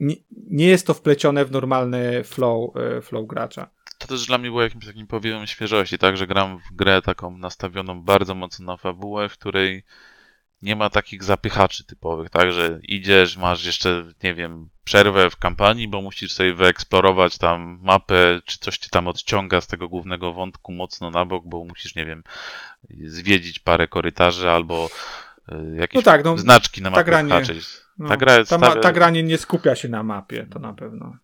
nie, nie jest to wplecione w normalny flow, flow gracza. To też dla mnie było jakimś takim powiewem świeżości, tak, że gram w grę taką nastawioną bardzo mocno na fabułę, w której nie ma takich zapychaczy typowych, tak, że idziesz, masz jeszcze, nie wiem, przerwę w kampanii, bo musisz sobie wyeksplorować tam mapę, czy coś cię tam odciąga z tego głównego wątku mocno na bok, bo musisz, nie wiem, zwiedzić parę korytarzy albo y, jakieś no tak, no, znaczki na mapie ta gra no, ta, gra ta, stawia... ta gra nie, nie skupia się na mapie, to na pewno.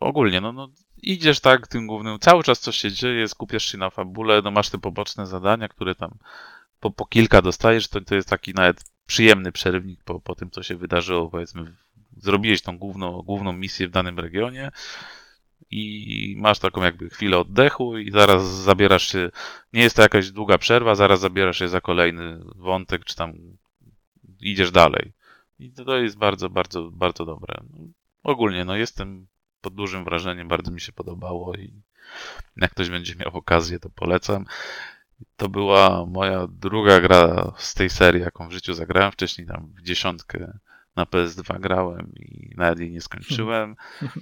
Ogólnie, no, no idziesz tak tym głównym, cały czas coś się dzieje, skupiasz się na fabule, no masz te poboczne zadania, które tam po, po kilka dostajesz, to, to jest taki nawet przyjemny przerywnik po, po tym, co się wydarzyło. Powiedzmy, zrobiłeś tą główną, główną misję w danym regionie i masz taką jakby chwilę oddechu i zaraz zabierasz się, nie jest to jakaś długa przerwa, zaraz zabierasz się za kolejny wątek, czy tam idziesz dalej. I to jest bardzo, bardzo, bardzo dobre. Ogólnie, no jestem pod dużym wrażeniem, bardzo mi się podobało i jak ktoś będzie miał okazję, to polecam. To była moja druga gra z tej serii, jaką w życiu zagrałem. Wcześniej tam w dziesiątkę na PS2 grałem i nawet jej nie skończyłem.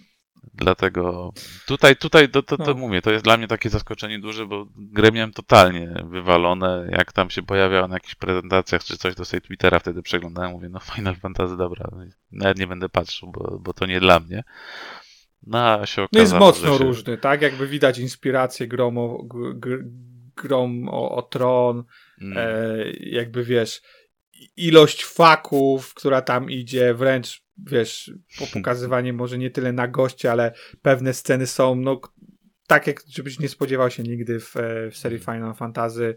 Dlatego tutaj, tutaj to, to, to no. mówię, to jest dla mnie takie zaskoczenie duże, bo grę miałem totalnie wywalone. Jak tam się pojawiało na jakichś prezentacjach czy coś, to sobie Twittera wtedy przeglądałem. Mówię, no Final Fantasy, dobra, nawet nie będę patrzył, bo, bo to nie dla mnie. No, się okazało, no jest mocno się... różny, tak? Jakby widać inspirację gromo, grą o, o tron, mm. e, jakby wiesz, ilość faków, która tam idzie, wręcz wiesz, pokazywanie może nie tyle na goście, ale pewne sceny są, no, tak jak żebyś nie spodziewał się nigdy w, e, w serii mm. Final Fantasy.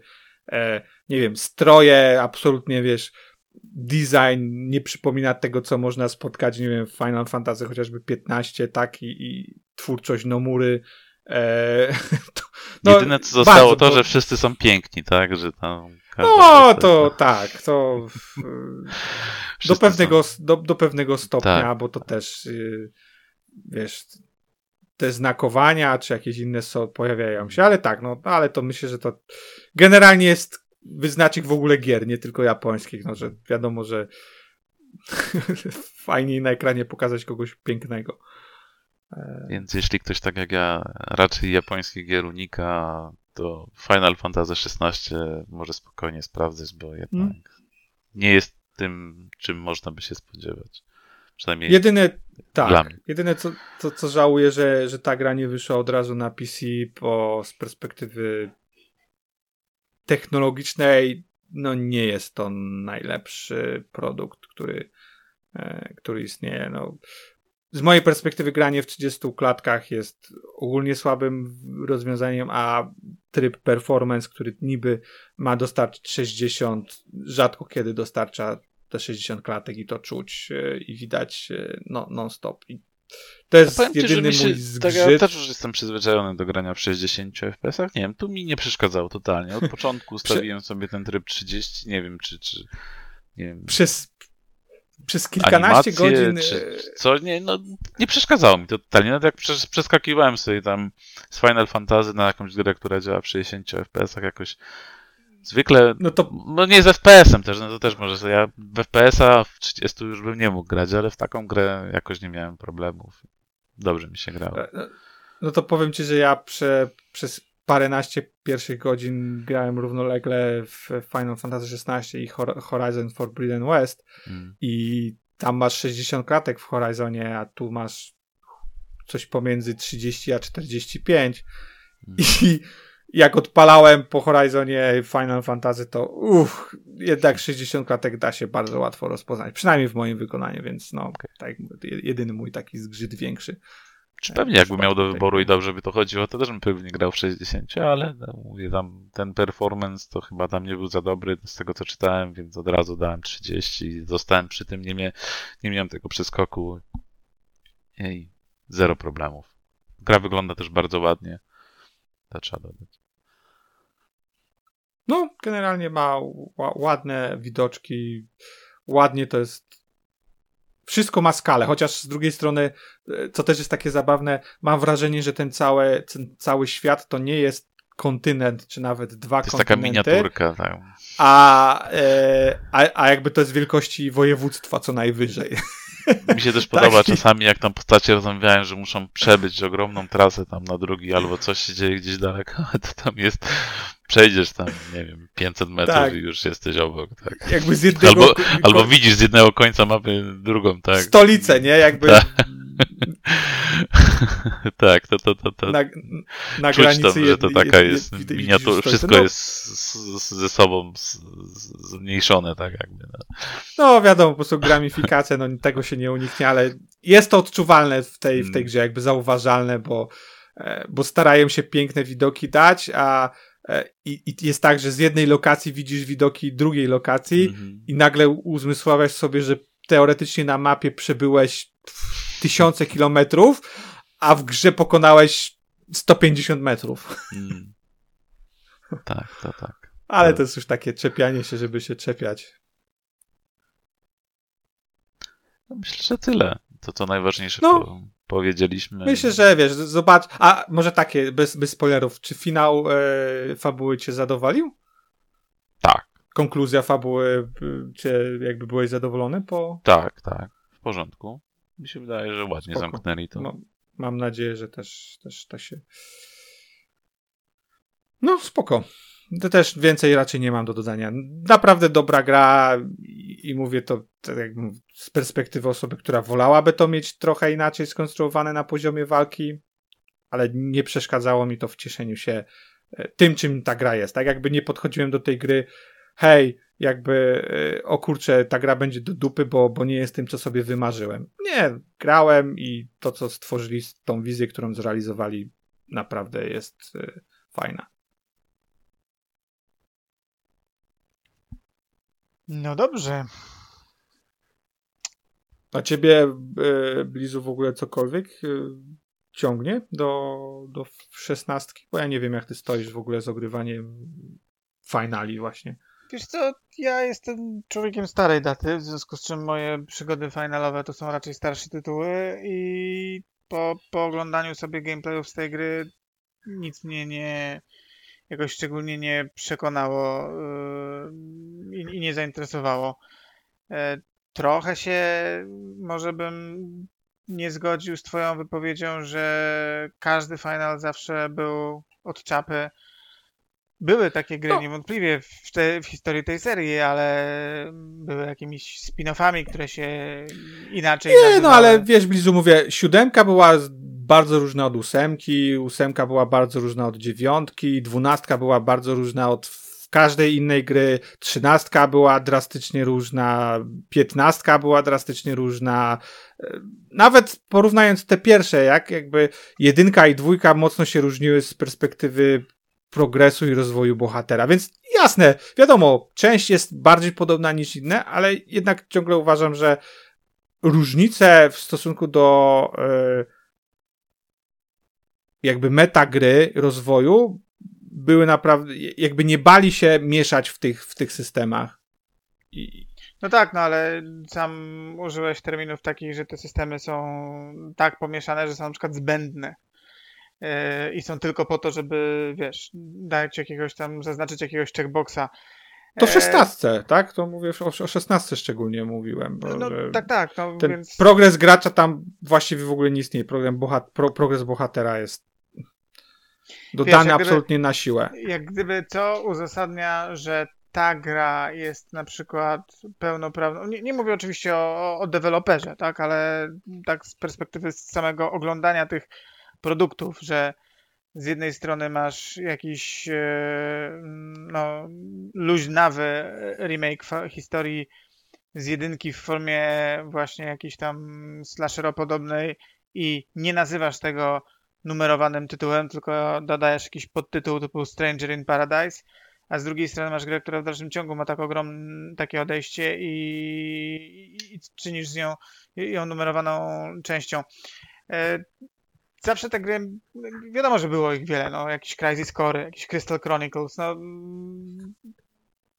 E, nie wiem, stroje, absolutnie wiesz, design nie przypomina tego, co można spotkać, nie wiem, w Final Fantasy chociażby 15, tak, i, i twórczość Nomury E, to, no, Jedyne co zostało bardzo, to, że wszyscy są piękni, tak? Że tam no, to tak, to do, pewnego, do, do pewnego stopnia, tak. bo to też y, wiesz, te znakowania, czy jakieś inne są, pojawiają się, ale tak, no, ale to myślę, że to generalnie jest wyznacznik w ogóle gier, nie tylko japońskich, no, że wiadomo, że fajniej na ekranie pokazać kogoś pięknego. Więc jeśli ktoś tak jak ja raczej japońskich gier unika, to Final Fantasy XVI może spokojnie sprawdzać, bo jednak hmm. nie jest tym, czym można by się spodziewać. Przynajmniej jedyne, tak, jedyne co, co, co żałuję, że, że ta gra nie wyszła od razu na PC, bo z perspektywy technologicznej no nie jest to najlepszy produkt, który, e, który istnieje. No, z mojej perspektywy granie w 30 klatkach jest ogólnie słabym rozwiązaniem, a tryb performance, który niby ma dostarczyć 60, rzadko kiedy dostarcza te 60 klatek i to czuć e, i widać e, no, non-stop. I to jest ja jedyny ci, mój zgrzyt. Tak, ja też już jestem przyzwyczajony do grania w 60 FPS-ach. Nie wiem, tu mi nie przeszkadzało totalnie. Od początku ustawiłem sobie ten tryb 30, nie wiem czy... czy nie wiem. Przez, przez kilkanaście godzin. Czy e, co? Nie, no, nie przeszkadzało mi to totalnie. Nawet jak przeskakiwałem sobie tam z Final Fantasy na jakąś grę, która działa w 60 FPS-ach jakoś. Zwykle, no to no nie z FPS-em też, no to też może, ja w FPS-a w 30 już bym nie mógł grać, ale w taką grę jakoś nie miałem problemów. Dobrze mi się grało. E, no, no to powiem ci, że ja prze, przez paręnaście pierwszych godzin grałem równolegle w Final Fantasy XVI i Horizon Forbidden West mm. i tam masz 60 kratek w Horizonie, a tu masz coś pomiędzy 30 a 45 mm. i jak odpalałem po Horizonie Final Fantasy, to uff, jednak 60 klatek da się bardzo łatwo rozpoznać, przynajmniej w moim wykonaniu, więc no, tak, jedyny mój taki zgrzyt większy. Czy pewnie jakby miał do wyboru i dobrze by to chodziło, to też bym pewnie grał w 60, ale no, mówię tam, ten performance to chyba tam nie był za dobry z tego co czytałem, więc od razu dałem 30 i zostałem przy tym, nie, mie nie miałem tego przeskoku i zero problemów. Gra wygląda też bardzo ładnie. To trzeba dodać. No, generalnie ma ładne widoczki, ładnie to jest wszystko ma skalę, chociaż z drugiej strony, e, co też jest takie zabawne, mam wrażenie, że ten cały, ten cały świat to nie jest kontynent, czy nawet dwa to kontynenty. jest taka miniaturka, tak. A, e, a, a jakby to jest wielkości województwa co najwyżej. Mi się też podoba Taki... czasami, jak tam postacie rozmawiają, że muszą przebyć ogromną trasę tam na drugi, albo coś się dzieje gdzieś daleko, to tam jest przejdziesz tam, nie wiem, 500 metrów tak. i już jesteś obok, tak. Jakby z jednego... Albo, albo widzisz z jednego końca mapy drugą, tak. Stolicę, nie? Jakby... Tak, tak to, to, to, to... Na, na Czuć granicy to, że to taka jest miniatura, wszystko no. jest z, z, ze sobą z, zmniejszone, tak jakby. No. no wiadomo, po prostu gramifikacja, no tego się nie uniknie, ale jest to odczuwalne w tej, w tej mm. grze, jakby zauważalne, bo, e, bo starają się piękne widoki dać, a I, I, jest tak, że z jednej lokacji widzisz widoki drugiej lokacji mm-hmm. i nagle uzmysławiasz sobie, że teoretycznie na mapie przebyłeś tysiące kilometrów, a w grze pokonałeś 150 metrów. Mm. Tak, to tak. Ale to jest już takie czepianie się, żeby się czepiać. No myślę, że tyle. To co najważniejsze no powiedzieliśmy. Myślę, że wiesz, zobacz, a może takie, bez, bez spoilerów, czy finał e, fabuły cię zadowolił? Tak. Konkluzja fabuły, e, cię jakby byłeś zadowolony po... Tak, tak, w porządku. Mi się wydaje, że ładnie Spoko. zamknęli to. No, mam nadzieję, że też, też to się... No, spoko. To też więcej raczej nie mam do dodania. Naprawdę dobra gra i, mówię to tak jak z perspektywy osoby, która wolałaby to mieć trochę inaczej skonstruowane na poziomie walki, ale nie przeszkadzało mi to w cieszeniu się e, tym, czym ta gra jest. Tak jakby nie podchodziłem do tej gry, hej, jakby e, o kurczę, ta gra będzie do dupy, bo, bo nie jest tym, co sobie wymarzyłem. Nie, grałem i to, co stworzyli, tą wizję, którą zrealizowali, naprawdę jest e, fajna. No dobrze. A ciebie, e, Blizu, w ogóle cokolwiek e, ciągnie do, do szesnastki? Bo ja nie wiem, jak ty stoisz w ogóle z ogrywaniem finali właśnie. Wiesz co, ja jestem człowiekiem starej daty, w związku z czym moje przygody finalowe to są raczej starsze tytuły i po, po oglądaniu sobie gameplayów z tej gry nic mnie nie, jakoś szczególnie nie przekonało yy, i, nie zainteresowało. E, trochę się może bym nie zgodził z twoją wypowiedzią, że każdy final zawsze był od czapy. Były takie gry no. niewątpliwie w, te, w, historii tej serii, ale były jakimiś spin-offami, które się inaczej Nie, nazywały. no ale wiesz, Blizu mówię, siódemka była bardzo różna od ósemki, ósemka była bardzo różna od dziewiątki, dwunastka była bardzo różna od każdej innej gry trzynastka była drastycznie różna, piętnastka była drastycznie różna. E, nawet porównując te pierwsze, jak jakby jedynka i dwójka mocno się różniły z perspektywy progresu i rozwoju bohatera. Więc jasne, wiadomo, część jest bardziej podobna niż inne, ale jednak ciągle uważam, że różnice w stosunku do yy, jakby metagry rozwoju były naprawdę, jakby nie bali się mieszać w tych, w tych systemach. I... No tak, no ale sam użyłeś terminów takich, że te systemy są tak pomieszane, że są na przykład zbędne. Yy, I są tylko po to, żeby, wiesz, dać jakiegoś tam, zaznaczyć jakiegoś checkboxa. To w 16, tak? To mówię o, 16 szczególnie mówiłem. Bo, no, tak, tak. No, ten więc... progres gracza tam właściwie w ogóle nie istnieje. Program bohat pro, progres bohatera jest Dodane Wiesz, absolutnie gdyby, na siłę. Jak gdyby to uzasadnia, że ta gra jest na przykład pełnoprawną. Nie, nie mówię oczywiście o, o deweloperze, tak, ale tak z perspektywy samego oglądania tych produktów, że z jednej strony masz jakiś e, no, luźnawy remake historii z jedynki w formie właśnie jakiejś tam slasheropodobnej i nie nazywasz tego numerowanym tytułem, tylko dodajesz jakiś podtytuł typu Stranger in Paradise, a z drugiej strony masz grę, która w dalszym ciągu ma tak ogromne takie odejście i, i, i czynisz z nią ją numerowaną częścią. Zawsze te gry, wiadomo, że było ich wiele, no, jakiś Crisis Core, jakiś Crystal Chronicles, no,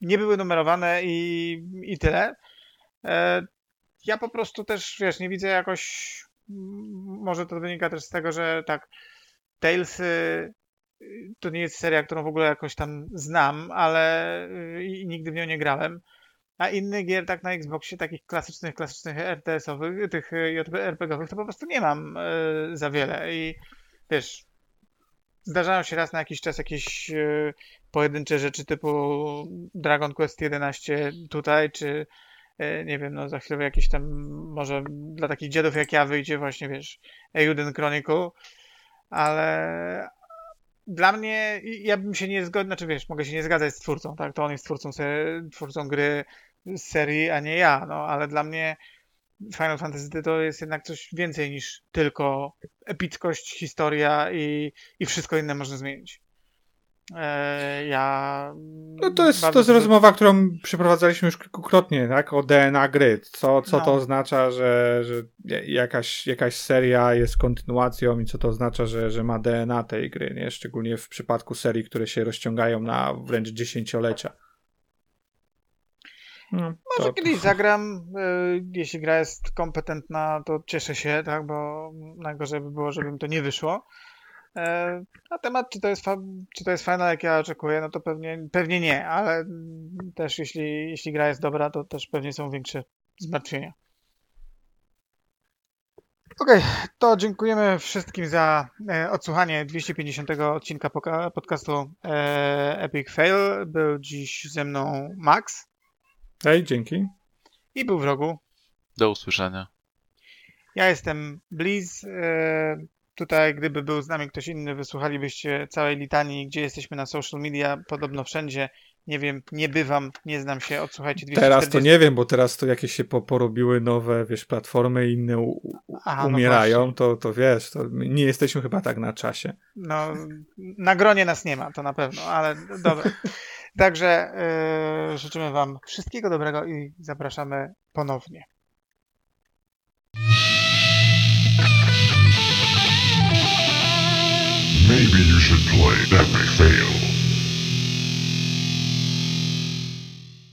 nie były numerowane i, i tyle. E, ja po prostu też, wiesz, nie widzę jakoś może to wynika też z tego, że tak, Tales to nie jest seria, którą w ogóle jakoś tam znam, ale y, i nigdy w nią nie grałem. A innych gier tak na Xboxie, takich klasycznych, klasycznych RTS-owych, tych y, RPG-owych, to po prostu nie mam y, za wiele. I wiesz, zdarzają się raz na jakiś czas jakieś pojedyncze rzeczy typu Dragon Quest 11 tutaj, czy E, nie wiem, no za chwilę jakiś tam, może dla takich dziadów jak ja wyjdzie właśnie, wiesz, Euden Chronicle, ale dla mnie, ja bym się nie zgodził, znaczy wiesz, mogę się nie zgadzać z twórcą, tak, to on jest twórcą, twórcą gry z serii, a nie ja, no, ale dla mnie Final Fantasy to jest jednak coś więcej niż tylko epickość, historia i, i wszystko inne można zmienić. E, ja. No to jest, to jest rozmowa, którą przeprowadzaliśmy już kilkukrotnie, tak? O DNA gry. Co, co no. to oznacza, że, że jakaś, jakaś seria jest kontynuacją i co to oznacza, że, że ma DNA tej gry, nie? Szczególnie w przypadku serii, które się rozciągają na wręcz dziesięciolecia. No, Może to, kiedyś zagram. E, jeśli gra jest kompetentna, to cieszę się, tak? Bo najgorzej by było, żebym to nie wyszło. E, na temat, czy to, jest czy to jest fajne, jak ja oczekuję, no to pewnie, pewnie nie, ale też jeśli, jeśli gra jest dobra, to też pewnie są większe zmartwienia. Okej, okay, to dziękujemy wszystkim za e, odsłuchanie 250 odcinka podcastu e, Epic Fail. Był dziś ze mną Max. Hej, dzięki. I był w rogu. Do usłyszenia. Ja jestem Bliz. E, Tutaj, gdyby był z nami ktoś inny, wysłuchalibyście całej litanii, gdzie jesteśmy na social media, podobno wszędzie. Nie wiem, nie bywam, nie znam się, odsłuchajcie 240. Teraz to nie wiem, bo teraz to jakieś się porobiły nowe, wiesz, platformy inne u, Aha, no umierają, no to, to wiesz, to nie jesteśmy chyba tak na czasie. No, na gronie nas nie ma, to na pewno, ale dobra. Także yy, życzymy wam wszystkiego dobrego i zapraszamy ponownie. Maybe you should play Epic Fail.